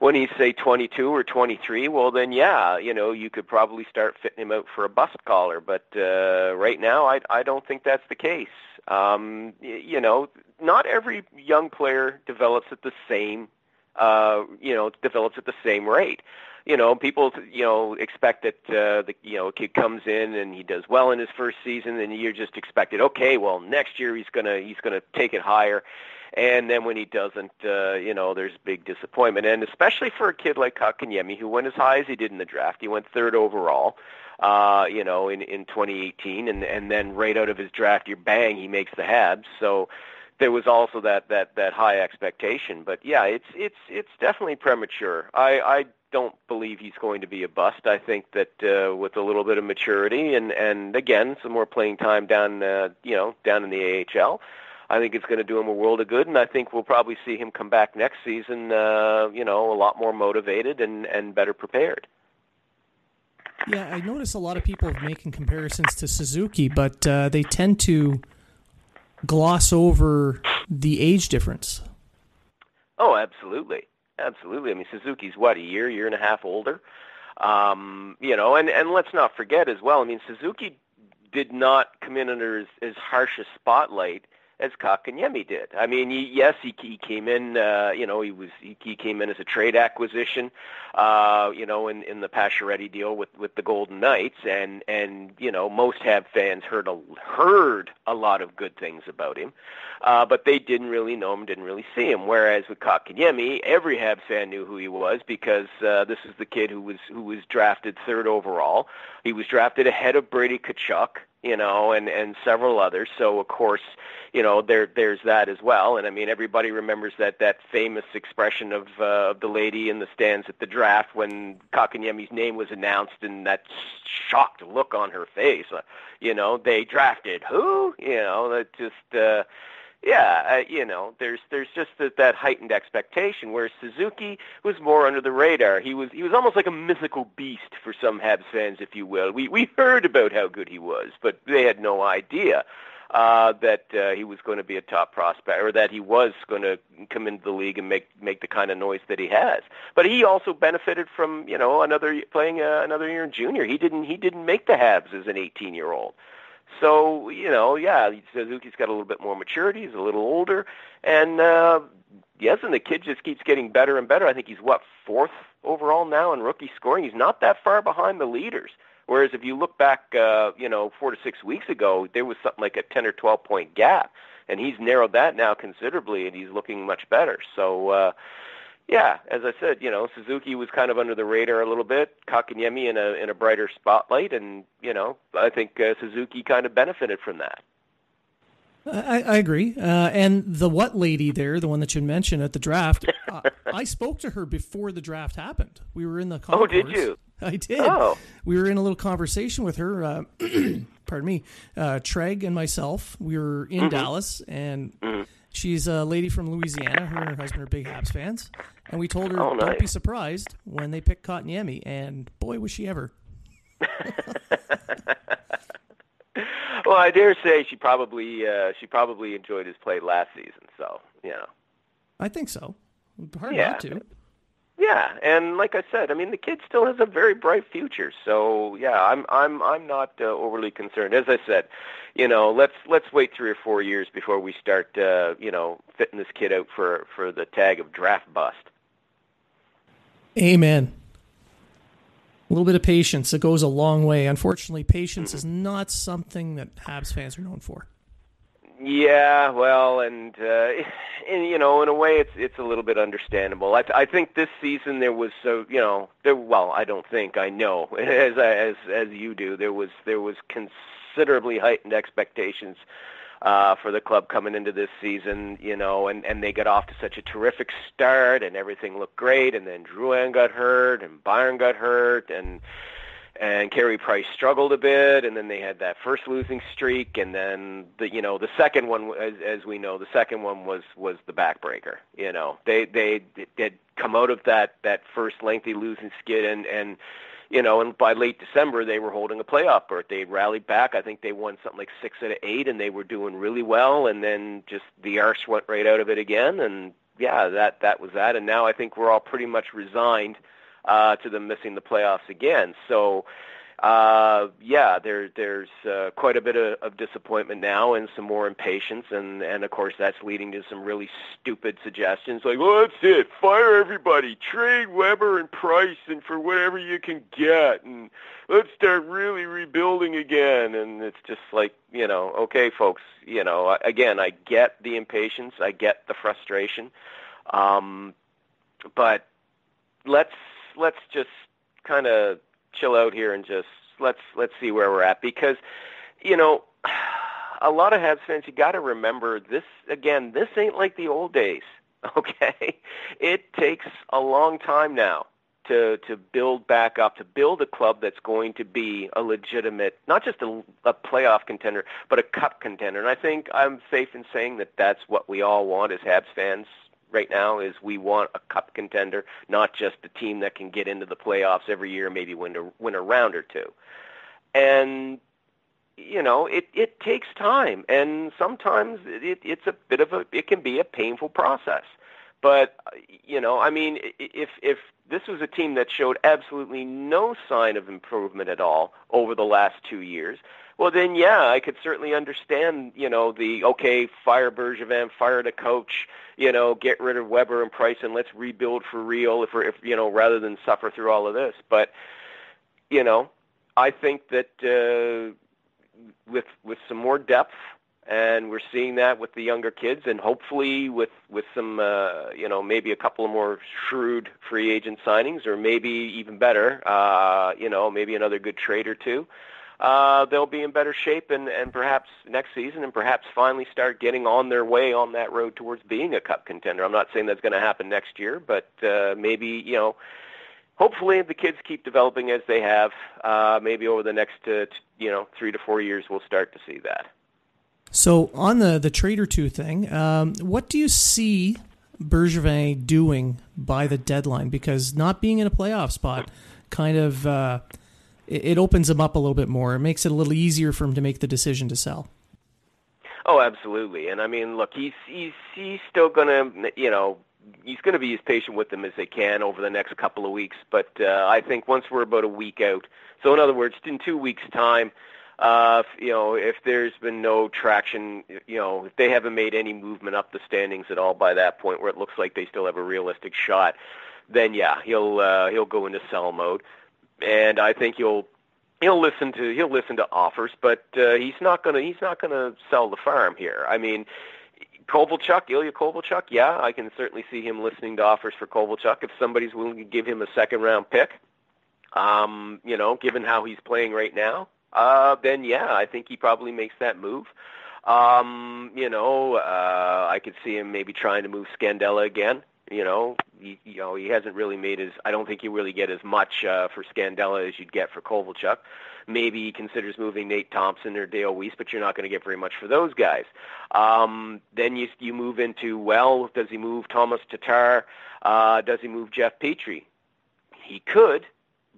when he's say 22 or 23, well then yeah, you know you could probably start fitting him out for a bust collar. But uh, right now, I I don't think that's the case. Um, you know, not every young player develops at the same uh, you know, develops at the same rate. You know, people, you know, expect that uh, the you know kid comes in and he does well in his first season, and you're just expected, okay, well next year he's gonna he's gonna take it higher, and then when he doesn't, uh, you know, there's big disappointment, and especially for a kid like Kotkaniemi who went as high as he did in the draft, he went third overall. You know, in in 2018, and and then right out of his draft year, bang, he makes the Habs. So there was also that that that high expectation. But yeah, it's it's it's definitely premature. I I don't believe he's going to be a bust. I think that uh, with a little bit of maturity and and again some more playing time down uh, you know down in the AHL. I think it's going to do him a world of good, and I think we'll probably see him come back next season, uh, you know, a lot more motivated and, and better prepared. Yeah, I notice a lot of people making comparisons to Suzuki, but uh, they tend to gloss over the age difference. Oh, absolutely, absolutely. I mean, Suzuki's what a year, year and a half older. Um, you know, and and let's not forget as well. I mean, Suzuki did not come in under as, as harsh a spotlight as Kotkaniemi did. I mean, he, yes, he, he came in. Uh, you know, he was he, he came in as a trade acquisition. Uh, you know, in in the Pacioretty deal with with the Golden Knights, and and you know, most Hab fans heard a heard a lot of good things about him, uh, but they didn't really know him, didn't really see him. Whereas with Kotkaniemi, every Habs fan knew who he was because uh, this is the kid who was who was drafted third overall. He was drafted ahead of Brady Tkachuk you know, and and several others. So of course, you know, there there's that as well. And I mean, everybody remembers that that famous expression of uh, of the lady in the stands at the draft when Kotkaniemi's name was announced, and that shocked look on her face. Uh, you know, they drafted who? You know, that just. uh yeah, uh, you know, there's there's just that, that heightened expectation. Whereas Suzuki was more under the radar. He was he was almost like a mythical beast for some Habs fans, if you will. We we heard about how good he was, but they had no idea uh, that uh, he was going to be a top prospect, or that he was going to come into the league and make make the kind of noise that he has. But he also benefited from you know another playing uh, another year in junior. He didn't he didn't make the Habs as an 18 year old. So you know, yeah, Suzuki's got a little bit more maturity. He's a little older, and uh, yes, and the kid just keeps getting better and better. I think he's what fourth overall now in rookie scoring. He's not that far behind the leaders. Whereas if you look back, uh, you know, four to six weeks ago, there was something like a ten or twelve point gap, and he's narrowed that now considerably, and he's looking much better. So. uh yeah, as I said, you know, Suzuki was kind of under the radar a little bit. Kotkaniemi in a in a brighter spotlight, and you know, I think uh, Suzuki kind of benefited from that. I, I agree. Uh, and the what lady there, the one that you mentioned at the draft, uh, I spoke to her before the draft happened. We were in the concourse. Oh, did you? I did. Oh. We were in a little conversation with her. Uh, pardon me, uh, Treg and myself. We were in mm-hmm. Dallas, and mm-hmm. she's a lady from Louisiana. Her and her husband are big Habs fans, and we told her, oh, nice. "Don't be surprised when they pick Kotkaniemi." And boy, was she ever! well, I dare say she probably uh, she probably enjoyed his play last season. So you know, I think so. Hard yeah. not to. Yeah, and like I said, I mean the kid still has a very bright future. So yeah, I'm I'm I'm not uh, overly concerned. As I said, you know, let's let's wait three or four years before we start, uh, you know, fitting this kid out for for the tag of draft bust. Amen. A little bit of patience. It goes a long way. Unfortunately, patience is not something that Habs fans are known for. Yeah, well, and, uh, and you know, in a way, it's it's a little bit understandable. I, I think this season there was so you know there. Well, I don't think I know as as as you do. There was there was considerably heightened expectations uh, for the club coming into this season, you know, and, and they got off to such a terrific start and everything looked great and then Drouin got hurt and Byron got hurt and and Carey Price struggled a bit and then they had that first losing streak and then the you know the second one as as we know the second one was was the backbreaker you know. They they did come out of that that first lengthy losing skid and and you know, and by late December they were holding a playoff berth. They rallied back. I think they won something like six out of eight, and they were doing really well. And then just the arse went right out of it again. And yeah, that that was that. And now I think we're all pretty much resigned uh, to them missing the playoffs again. So uh, yeah, there, there's uh, quite a bit of, of disappointment now and some more impatience, and, and of course that's leading to some really stupid suggestions like, well, that's it, fire everybody, trade Weber and Price, and for whatever you can get, and let's start really rebuilding again. And it's just like, you know, okay, folks, you know, again, I get the impatience, I get the frustration, um, but let's let's just kind of chill out here and just let's let's see where we're at because, you know, a lot of Habs fans, you got to remember this again. This ain't like the old days. Okay, it takes a long time now to to build back up, to build a club that's going to be a legitimate, not just a, a playoff contender, but a cup contender. And I think I'm safe in saying that that's what we all want as Habs fans right now. Is we want a cup contender, not just a team that can get into the playoffs every year, maybe win a win a round or two. And you know, it it takes time, and sometimes it, it's a bit of a it can be a painful process. But you know, I mean, if if this was a team that showed absolutely no sign of improvement at all over the last two years, well then yeah, I could certainly understand, you know, the okay, fire Bergevin, fire the coach, you know, get rid of Weber and Price and let's rebuild for real if if you know, rather than suffer through all of this. But you know, I think that uh with with some more depth, and we're seeing that with the younger kids, and hopefully with with some uh, you know maybe a couple of more shrewd free agent signings, or maybe even better, uh, you know maybe another good trade or two. They'll be in better shape and, and perhaps next season and perhaps finally start getting on their way on that road towards being a cup contender. I'm not saying that's going to happen next year, but uh, maybe, you know, hopefully the kids keep developing as they have. Uh, maybe over the next uh, t- you know three to four years, we'll start to see that. So on the the trader two thing, um, what do you see Bergevin doing by the deadline? Because not being in a playoff spot kind of uh, it, opens them up a little bit more. It makes it a little easier for him to make the decision to sell. Oh, absolutely. And I mean, look, he's he's he's still to, you know, he's to be as patient with them as they can over the next couple of weeks. But uh, I think once we're about a week out, so in other words, in two weeks' time, uh, you know, if there's been no traction, you know, if they haven't made any movement up the standings at all by that point, where it looks like they still have a realistic shot, then yeah, he'll uh, he'll go into sell mode, and I think he'll he'll listen to he'll listen to offers, but uh, he's not gonna he's not gonna sell the farm here. I mean, Kovalchuk, Ilya Kovalchuk, yeah, I can certainly see him listening to offers for Kovalchuk if somebody's willing to give him a second round pick. Um, you know, given how he's playing right now, uh, then yeah, I think he probably makes that move. Um, you know, uh, I could see him maybe trying to move Scandella again. You know, he, you know, he hasn't really made his. I don't think he really get as much uh, for Scandella as you'd get for Kovalchuk. Maybe he considers moving Nate Thompson or Dale Weise, but you're not going to get very much for those guys. Um, then you you move into well, does he move Thomas Tatar? Uh, does he move Jeff Petry? He could,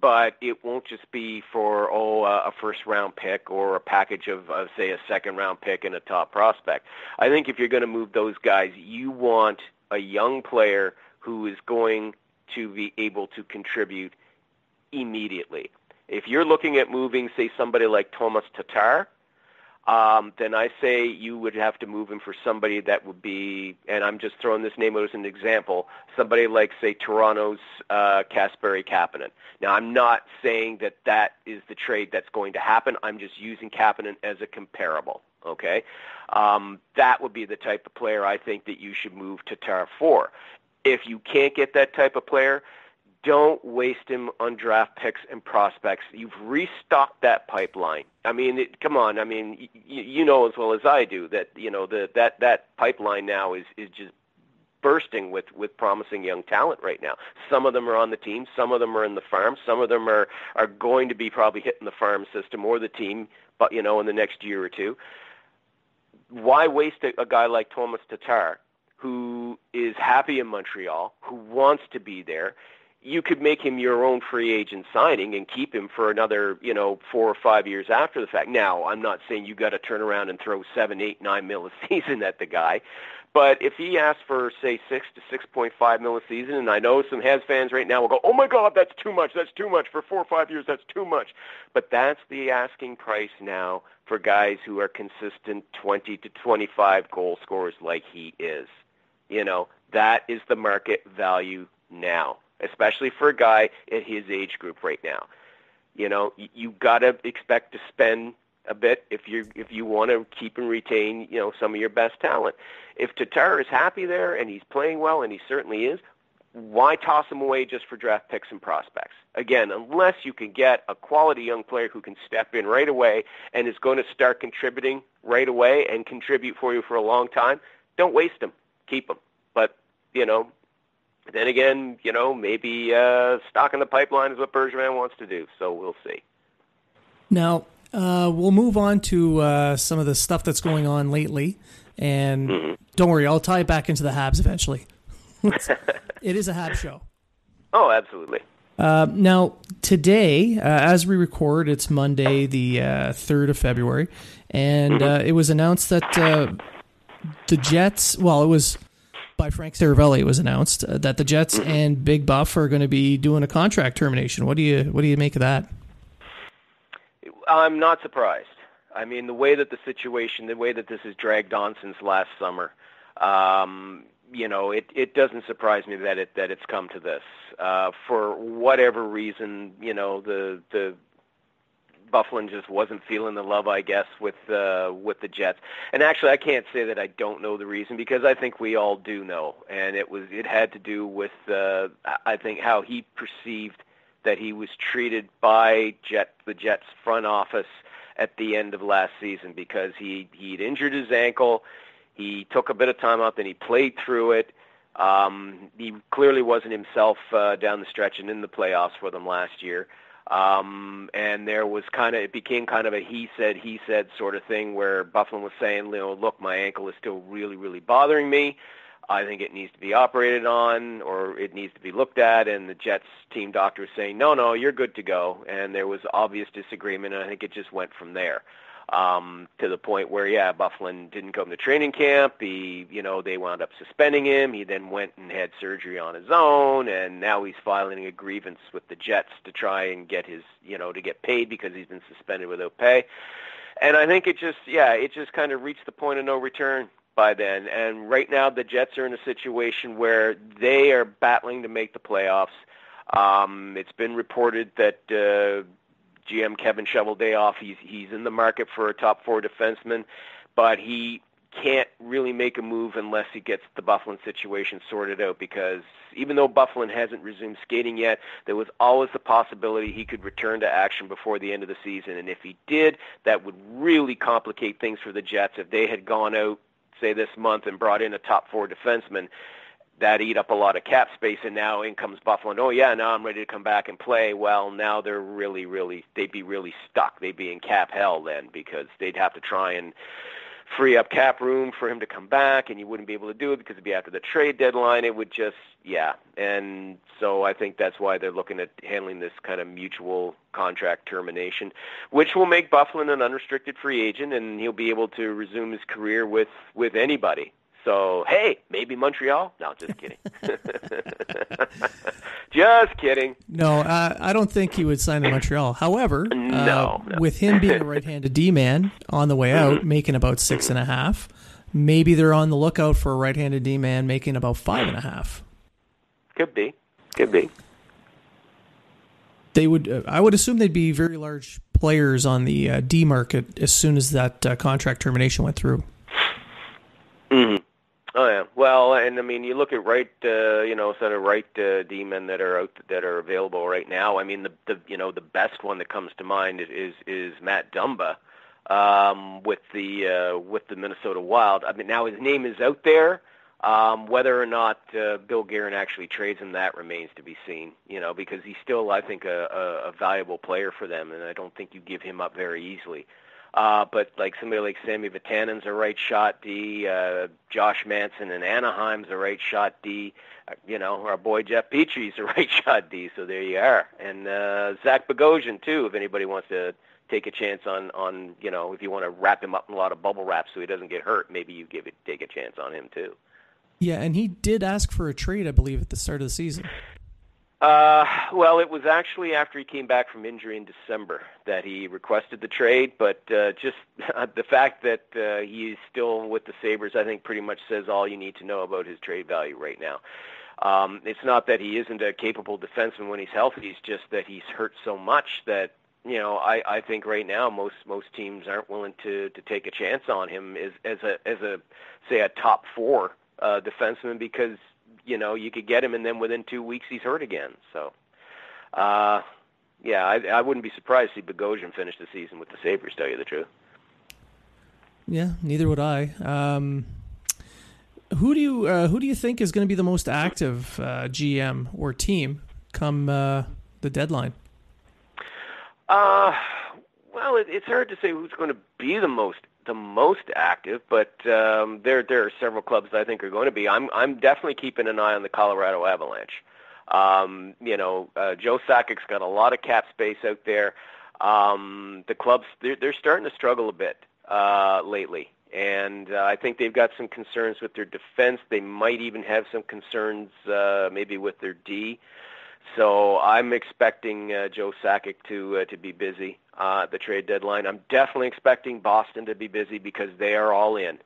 but it won't just be for oh uh, a first round pick or a package of uh, say a second round pick and a top prospect. I think if you're going to move those guys, you want a young player who is going to be able to contribute immediately. If you're looking at moving, say, somebody like Thomas Tatar, um, then I say you would have to move him for somebody that would be, and I'm just throwing this name out as an example, somebody like, say, Toronto's uh, Kasperi Kapanen. Now, I'm not saying that that is the trade that's going to happen. I'm just using Kapanen as a comparable, okay? Um, that would be the type of player I think that you should move Tatar for. If you can't get that type of player, don't waste him on draft picks and prospects. You've restocked that pipeline. I mean, it, come on. I mean, y- you know as well as I do that you know the, that that pipeline now is is just bursting with with promising young talent right now. Some of them are on the team, some of them are in the farm, some of them are are going to be probably hitting the farm system or the team, but you know in the next year or two. Why waste a, a guy like Thomas Tatar? who is happy in Montreal, who wants to be there you could make him your own free agent signing and keep him for another, you know, four or five years after the fact. Now, I'm not saying you got to turn around and throw seven, eight, nine mil a season at the guy, but if he asks for say six to six point five mil a season, and I know some Habs fans right now will go, "Oh my God, that's too much! That's too much for four or five years. That's too much." But that's the asking price now for guys who are consistent twenty to twenty five goal scorers like he is. You know, that is the market value now especially for a guy at his age group right now. You know, you, you got to expect to spend a bit if you if you want to keep and retain you know some of your best talent. If Tatar is happy there and he's playing well, and he certainly is, why toss him away just for draft picks and prospects? Again, unless you can get a quality young player who can step in right away and is going to start contributing right away and contribute for you for a long time, don't waste them. Keep them. But, you know, then again, you know, maybe uh, stock in the pipeline is what Bergevin wants to do. So we'll see. Now, uh, we'll move on to uh, some of the stuff that's going on lately. And mm-hmm. don't worry, I'll tie it back into the Habs eventually. it is a Habs show. Oh, absolutely. Uh, now, today, uh, as we record, it's Monday, the uh, 3rd of February, and mm-hmm. Uh, it was announced that uh, the Jets, well, it was by Frank Seravalli, it was announced uh, that the Jets mm-hmm. and Big Buff are going to be doing a contract termination. What do you What do you make of that? I'm not surprised. I mean, the way that the situation, the way that this has dragged on since last summer, um, you know, it it doesn't surprise me that it that it's come to this. Uh, for whatever reason, you know, the the Byfuglien just wasn't feeling the love, I guess, with uh, with the Jets. And actually, I can't say that I don't know the reason because I think we all do know. And it was it had to do with uh, I think how he perceived that he was treated by Jet the Jets front office at the end of last season because he he'd injured his ankle. He took a bit of time out, then he played through it. Um, he clearly wasn't himself uh, down the stretch and in the playoffs for them last year. Um, and there was kind of, it became kind of a he said, he said sort of thing where Byfuglien was saying, you know, look, my ankle is still really, really bothering me. I think it needs to be operated on or it needs to be looked at. And the Jets team doctor was saying, no, no, you're good to go. And there was obvious disagreement, and I think it just went from there um, to the point where, yeah, Byfuglien didn't come to training camp. He, you know, they wound up suspending him. He then went and had surgery on his own, and now he's filing a grievance with the Jets to try and get his, you know, to get paid because he's been suspended without pay. And I think it just, yeah, it just kind of reached the point of no return by then. And right now, the Jets are in a situation where they are battling to make the playoffs. Um, it's been reported that uh, GM Kevin Cheveldayoff. He's he's in the market for a top four defenseman, but he can't really make a move unless he gets the Byfuglien situation sorted out because even though Byfuglien hasn't resumed skating yet, there was always the possibility he could return to action before the end of the season. And if he did, that would really complicate things for the Jets if they had gone out, say, this month and brought in a top four defenseman that eat up a lot of cap space, and now in comes Byfuglien and Oh yeah, now I'm ready to come back and play. Well, now they're really, really, they'd be really stuck. They'd be in cap hell then because they'd have to try and free up cap room for him to come back, and you wouldn't be able to do it because it'd be after the trade deadline. It would just, yeah, and so I think that's why they're looking at handling this kind of mutual contract termination, which will make Byfuglien an unrestricted free agent, and he'll be able to resume his career with with anybody. So, hey, maybe Montreal? No, just kidding. just kidding. No, uh, I don't think he would sign in Montreal. However, no, uh, no. with him being a right-handed D-man on the way out, mm-hmm. making about six and a half, maybe they're on the lookout for a right-handed D-man making about five and a half. Could be. Could be. They would. Uh, I would assume they'd be very large players on the uh, D market as soon as that uh, contract termination went through. Mm-hmm. Oh yeah. Well, and I mean, you look at right, uh, you know, sort of right uh, D-men that are out that are available right now. I mean, the the you know the best one that comes to mind is is Matt Dumba um, with the uh, with the Minnesota Wild. I mean, now his name is out there. Um, whether or not uh, Bill Guerin actually trades him, that remains to be seen. You know, because he's still, I think, a, a, a valuable player for them, and I don't think you give him up very easily. Uh, but like somebody like Sami Vatanen's a right shot D, uh, Josh Manson in Anaheim's a right shot D. Uh, you know, our boy Jeff Petry's a right shot D. So there you are, and uh, Zach Bogosian too. If anybody wants to take a chance on on you know if you want to wrap him up in a lot of bubble wrap so he doesn't get hurt, maybe you give it take a chance on him too. Yeah, and he did ask for a trade, I believe, at the start of the season. Uh, well, it was actually after he came back from injury in December that he requested the trade, but uh, just the fact that uh, he's still with the Sabres, I think, pretty much says all you need to know about his trade value right now. Um, it's not that he isn't a capable defenseman when he's healthy; it's just that he's hurt so much that you know I, I think right now most most teams aren't willing to to take a chance on him as as a as a say a top four uh, defenseman because you know you could get him, and then within two weeks he's hurt again. So, uh, yeah, I, I wouldn't be surprised to see Bogosian finish the season with the Sabres. Tell you the truth. Yeah, neither would I. Um, who do you uh, who do you think is going to be the most active uh, GM or team come uh, the deadline? Uh, well, it, it's hard to say who's going to be the most the most active, but um, there there are several clubs that I think are going to be. I'm I'm definitely keeping an eye on the Colorado Avalanche. Um, you know, uh, Joe Sakic's got a lot of cap space out there. Um, the clubs they're, they're starting to struggle a bit uh, lately, and uh, I think they've got some concerns with their defense. They might even have some concerns uh, maybe with their D. So I'm expecting uh, Joe Sakic to uh, to be busy uh, at the trade deadline. I'm definitely expecting Boston to be busy because they are all in.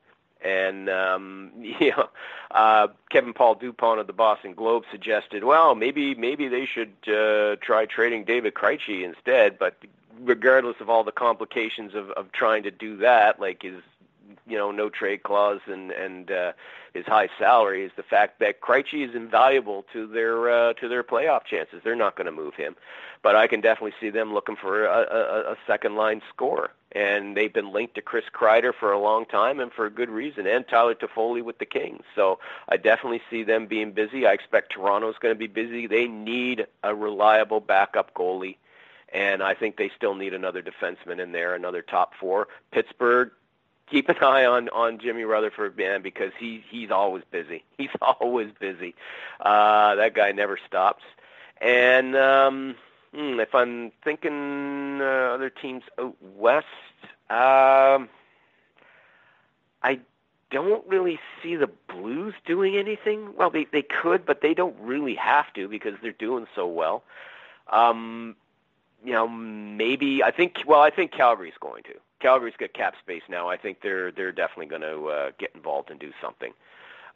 And um, you know, uh, Kevin Paul Dupont of the Boston Globe suggested, well, maybe maybe they should uh, try trading David Krejci instead. But regardless of all the complications of, of trying to do that, like his you know no trade clause and and uh, his high salary is the fact that Krejci is invaluable to their uh, to their playoff chances. They're not going to move him, but I can definitely see them looking for a, a, a second line scorer. And they've been linked to Chris Kreider for a long time, and for a good reason, and Tyler Toffoli with the Kings. So I definitely see them being busy. I expect Toronto's going to be busy. They need a reliable backup goalie and I think they still need another defenseman in there, another top four. Pittsburgh, keep an eye on on Jimmy Rutherford, man, because he he's always busy. He's always busy. Uh, that guy never stops. And um, hmm, if I'm thinking uh, other teams out west, um, I don't really see the Blues doing anything. Well, they they could, but they don't really have to because they're doing so well. Um, you know, maybe I think. Well, I think Calgary's going to. Calgary's got cap space now. I think they're they're definitely going to uh, get involved and do something.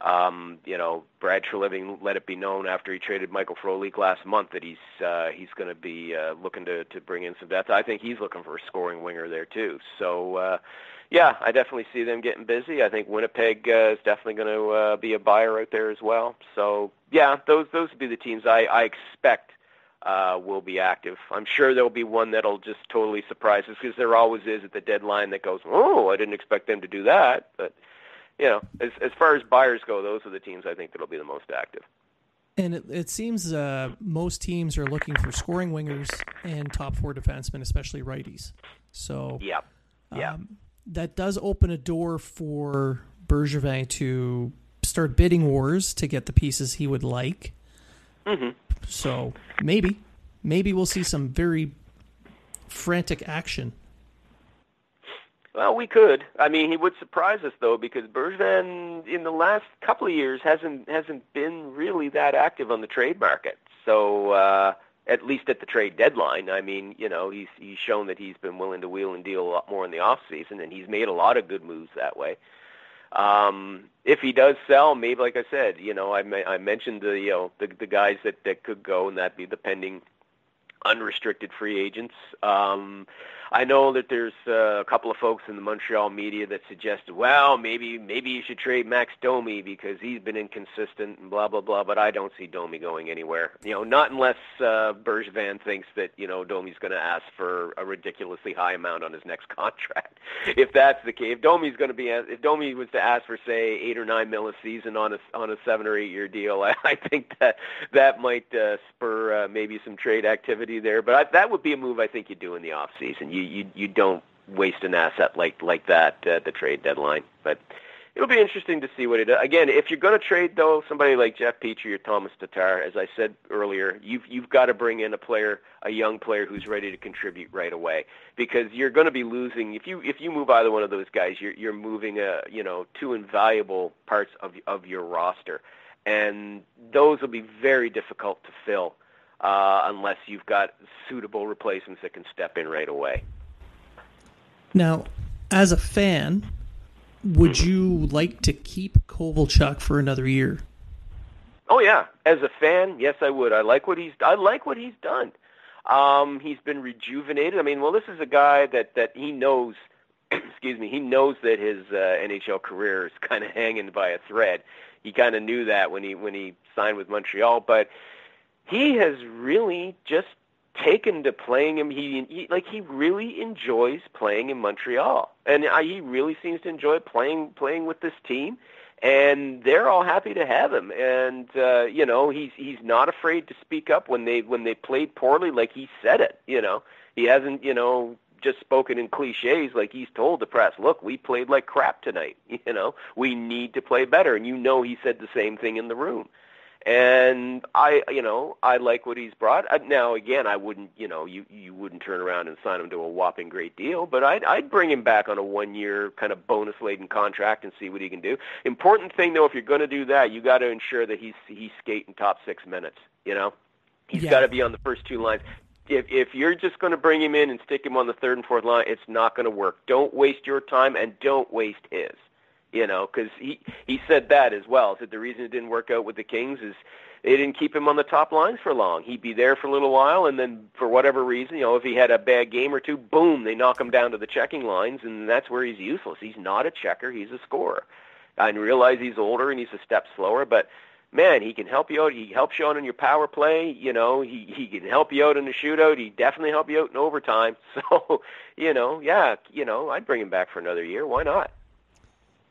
Um, you know, Brad Treliving let it be known after he traded Michael Frolik last month that he's uh, he's going to be uh, looking to to bring in some depth. I think he's looking for a scoring winger there too. So. Uh, yeah, I definitely see them getting busy. I think Winnipeg uh, is definitely going to uh, be a buyer out there as well. So yeah, those those would be the teams I, I expect uh, will be active. I'm sure there'll be one that'll just totally surprise us because there always is at the deadline that goes, oh, I didn't expect them to do that. But you know, as as far as buyers go, those are the teams I think that'll be the most active. And it, it seems uh, most teams are looking for scoring wingers and top four defensemen, especially righties. So yeah, yeah, um, that does open a door for Bergevin to start bidding wars to get the pieces he would like. Mm-hmm. So maybe, maybe we'll see some very frantic action. Well, we could. I mean, he would surprise us though, because Bergevin in the last couple of years hasn't hasn't been really that active on the trade market. So uh, at least at the trade deadline, I mean, you know, he's he's shown that he's been willing to wheel and deal a lot more in the off season, and he's made a lot of good moves that way. Um, if he does sell, maybe like I said, you know, I, I mentioned the you know the, the guys that that could go, and that'd be the pending unrestricted free agents. Um, I know that there's uh, a couple of folks in the Montreal media that suggested, well, maybe maybe you should trade Max Domi because he's been inconsistent and blah blah blah. But I don't see Domi going anywhere. You know, not unless uh, Bergevin thinks that you know Domi's going to ask for a ridiculously high amount on his next contract. if that's the case, if Domi's going to be if Domi was to ask for say eight or nine mil a season on a on a seven or eight year deal, I, I think that that might uh, spur uh, maybe some trade activity there. But I, that would be a move I think you do in the off season you you you don't waste an asset like like that at the trade deadline. But it'll be interesting to see what it. Again, if you're going to trade though, somebody like Jeff Petry or Thomas Tatar, as I said earlier, you've you've got to bring in a player, a young player who's ready to contribute right away, because you're going to be losing if you if you move either one of those guys, you're you're moving a you know two invaluable parts of of your roster, and those will be very difficult to fill. Uh, unless you've got suitable replacements that can step in right away. Now, as a fan, would you like to keep Kovalchuk for another year? Oh yeah, as a fan, yes, I would. I like what he's. I like what he's done. Um, he's been rejuvenated. I mean, well, this is a guy that that he knows excuse me, he knows that his uh, NHL career is kind of hanging by a thread. He kind of knew that when he when he signed with Montreal, but he has really just taken to playing him. He, he like he really enjoys playing in Montreal, and uh, he really seems to enjoy playing playing with this team. And they're all happy to have him, and uh, you know he's he's not afraid to speak up when they when they played poorly, like he said it. You know he hasn't you know just spoken in cliches like he's told the press, look, we played like crap tonight. You know, we need to play better. And you know he said the same thing in the room. And I, you know, I like what he's brought. Uh, now, again, I wouldn't, you know, you you wouldn't turn around and sign him to a whopping great deal, but I'd I'd bring him back on a one-year kind of bonus-laden contract and see what he can do. Important thing, though, if you're going to do that, you got to ensure that he's he's skating top six minutes. You know, he's Yeah. got to be on the first two lines. If if you're just going to bring him in and stick him on the third and fourth line, it's not going to work. Don't waste your time and don't waste his you know, because he he said that as well. Said the reason it didn't work out with the Kings is they didn't keep him on the top lines for long. He'd be there for a little while, and then for whatever reason, you know, if he had a bad game or two, boom, they knock him down to the checking lines, and that's where he's useless. He's not a checker; he's a scorer. I realize he's older and he's a step slower, but man, he can help you out. He helps you out in your power play. You know, he he can help you out in the shootout. He definitely help you out in overtime. So, you know, yeah, you know, I'd bring him back for another year. Why not?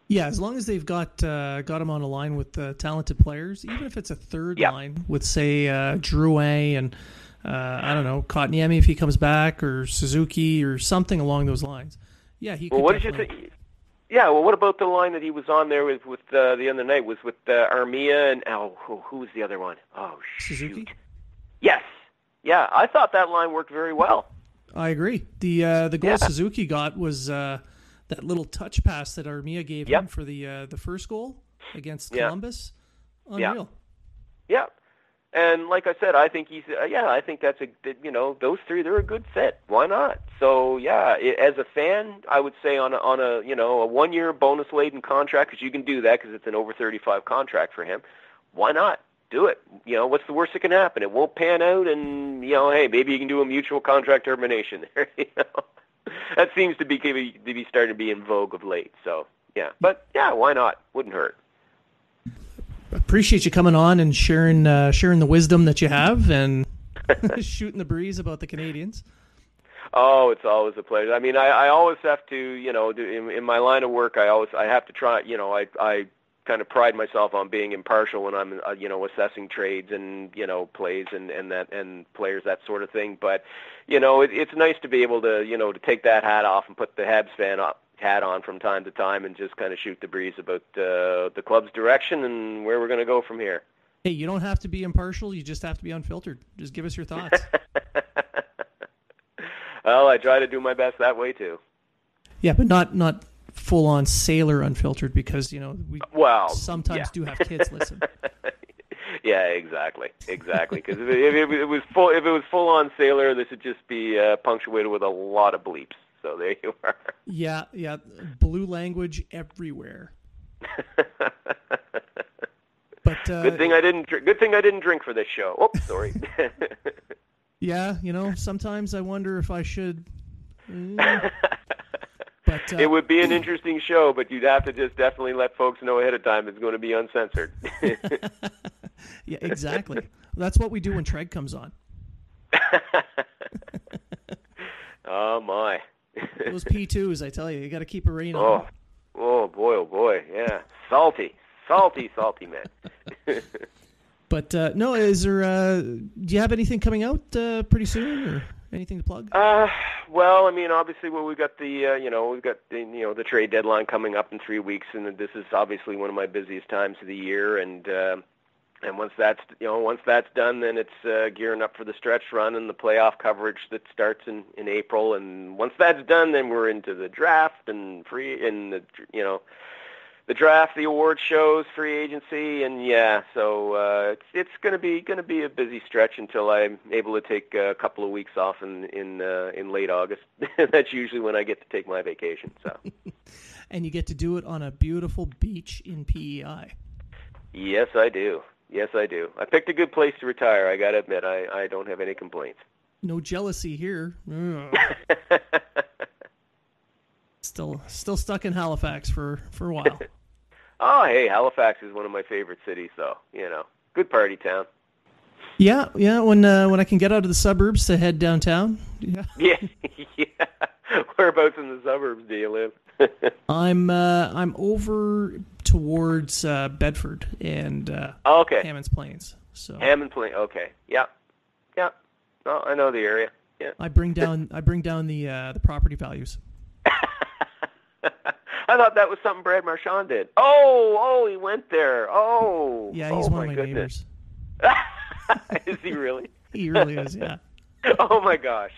Yeah, as long as they've got uh, got him on a line with uh, talented players, even if it's a third Yeah. line with say uh, Drouin and uh, I don't know Kotniemi if he comes back or Suzuki or something along those lines. Yeah, he. Well, could what did you think? Yeah, well, what about the line that he was on there with with uh, the other night was with uh, Armia and oh, who, who was the other one? Oh, Suzuki? Yes, yeah, I thought that line worked very well. I agree. The uh, the goal Yeah. Suzuki got was uh, that little touch pass that Armia gave Yep. him for the uh, the first goal against Columbus. Yeah. Unreal. Yeah, and like I said, I think he's uh, yeah, I think that's a you know those three they're a good fit. Why not? So yeah, i as a fan, I would say on a on a you know a one year bonus laden contract because you can do that because it's an over thirty five contract for him. Why not? Do it. You know, what's the worst that can happen? It won't pan out, and you know, hey, maybe you can do a mutual contract termination there. You know, that seems to be to be starting to be in vogue of late. So yeah, but yeah, why not? Wouldn't hurt. Appreciate you coming on and sharing uh, sharing the wisdom that you have and shooting the breeze about the Canadiens. Oh, it's always a pleasure. I mean, I, I always have to, you know, do, in, in my line of work, I always I have to try, you know, I I kind of pride myself on being impartial when I'm, uh, you know, assessing trades and you know plays and and that and players that sort of thing. But you know, it, it's nice to be able to, you know, to take that hat off and put the Habs fan up, hat on from time to time and just kind of shoot the breeze about uh, the club's direction and where we're going to go from here. Hey, you don't have to be impartial. You just have to be unfiltered. Just give us your thoughts. well, I try to do my best that way too. yeah, but not not full on sailor unfiltered because you know we Well, sometimes yeah. do have kids listen. yeah, exactly, exactly. Because if, it- if it was full, if it was full on sailor, this would just be uh, punctuated with a lot of bleeps. So there you are. Yeah, yeah, blue language everywhere. But uh, good thing I didn't. Good thing I didn't drink for this show. Oh, sorry. yeah, you know, sometimes I wonder if I should. Mm. But uh, it would be an interesting show, but you'd have to just definitely let folks know ahead of time it's going to be uncensored. yeah, exactly. That's what we do when Treg comes on. oh my. Those P2s, I tell you, you got to keep a rein on. Oh, oh boy, oh boy, yeah, salty, salty, salty man. But uh, no, is there? Uh, do you have anything coming out uh, pretty soon, or anything to plug? Uh, well, I mean, obviously, well, we've got the, uh, you know, we've got the, you know, the trade deadline coming up in three weeks, and this is obviously one of my busiest times of the year, and uh, and once that's, you know, once that's done, then it's uh, gearing up for the stretch run and the playoff coverage that starts in in April, and once that's done, then we're into the draft and free, and the, you know. The draft, the award shows, free agency, and yeah, so uh, it's it's going to be going to be a busy stretch until I'm able to take a couple of weeks off in in uh, in late August. That's usually when I get to take my vacation. So And you get to do it on a beautiful beach in PEI. yes, I do. Yes, I do. I picked a good place to retire. I got to admit, I I don't have any complaints. No jealousy here. Still still stuck in Halifax for for a while. oh, hey, Halifax is one of my favorite cities, though. You know, good party town. Yeah, yeah. When uh, when I can get out of the suburbs to head downtown. Yeah. Yeah, yeah. Whereabouts in the suburbs do you live? I'm uh, I'm over towards uh, Bedford and uh, oh, okay. Hammonds Plains. So Hammond Plains. Okay. Yeah. Yeah. No, I know the area. Yeah. I bring down I bring down the uh, the property values. I thought that was something Brad Marchand did. Oh, oh, he went there. Oh, yeah, he's oh, one of my goodness. neighbors. is he really? He really is. Yeah, oh my gosh.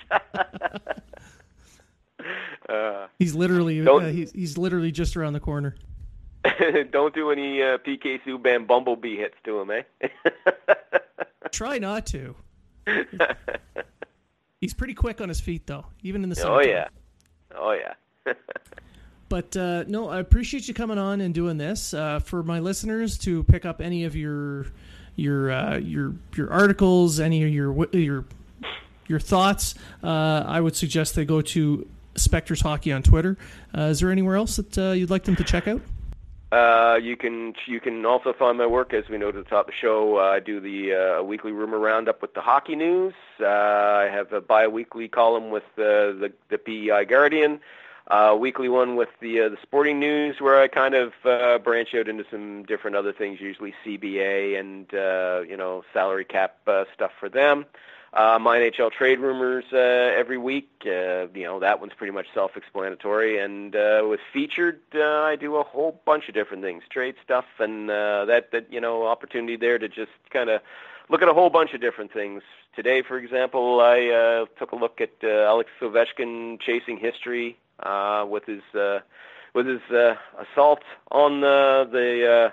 uh, he's literally uh, he's he's literally just around the corner. don't do any uh, PK Subban bumblebee hits to him, eh? Try not to. He's pretty quick on his feet though, even in the summer. oh yeah. Oh yeah. But uh, no, I appreciate you coming on and doing this. Uh, for my listeners to pick up any of your your uh, your your articles, any of your your your thoughts, uh, I would suggest they go to Spectors Hockey on Twitter. Uh, is there anywhere else that uh, you'd like them to check out? Uh, you can you can also find my work as we know at the top of the show. Uh, I do the uh, weekly rumor roundup with the hockey news. I have a bi-weekly column with the the PEI Guardian, uh, weekly one with the uh, the sporting news, where I kind of uh, branch out into some different other things, usually CBA and uh, you know salary cap uh, stuff for them. Uh, my NHL trade rumors uh, every week. Uh, you know that one's pretty much self-explanatory. And uh, with featured, uh, I do a whole bunch of different things, trade stuff, and uh, that that you know opportunity there to just kind of look at a whole bunch of different things. Today, for example, I uh, took a look at uh, Alex Ovechkin chasing history with his uh, with his uh, assault on uh, the. Uh,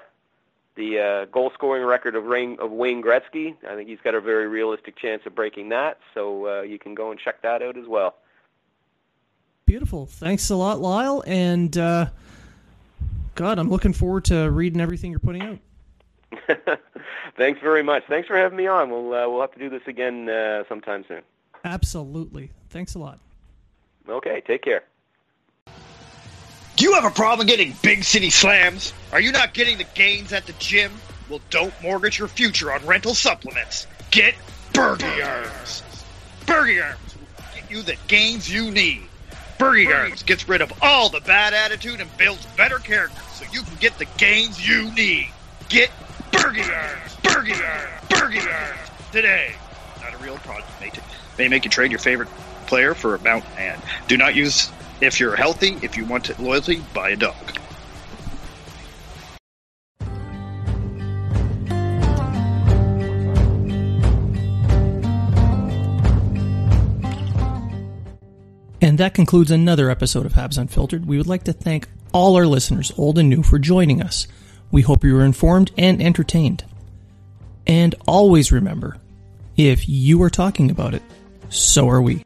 the uh, goal scoring record of, Rain, of Wayne Gretzky. I think he's got a very realistic chance of breaking that, so uh, you can go and check that out as well. Beautiful. Thanks a lot, Lyle. And uh, God, I'm looking forward to reading everything you're putting out. Thanks very much. Thanks for having me on. We'll uh, we'll have to do this again uh, sometime soon. Absolutely. Thanks a lot. Okay, take care. Do you have a problem getting big city slams? Are you not getting the gains at the gym? Well, don't mortgage your future on rental supplements. Get Bergie Arms. Bergie Arms will get you the gains you need. Bergie Arms gets rid of all the bad attitude and builds better character so you can get the gains you need. Get Bergie Arms. Bergie Arms. Arms today. Not a real product. May, t- may make you trade your favorite player for a mountain and do not use if you're healthy, if you want loyalty, buy a dog. And that concludes another episode of Habs Unfiltered. We would like to thank all our listeners, old and new, for joining us. We hope you were informed and entertained. And always remember if you are talking about it, so are we.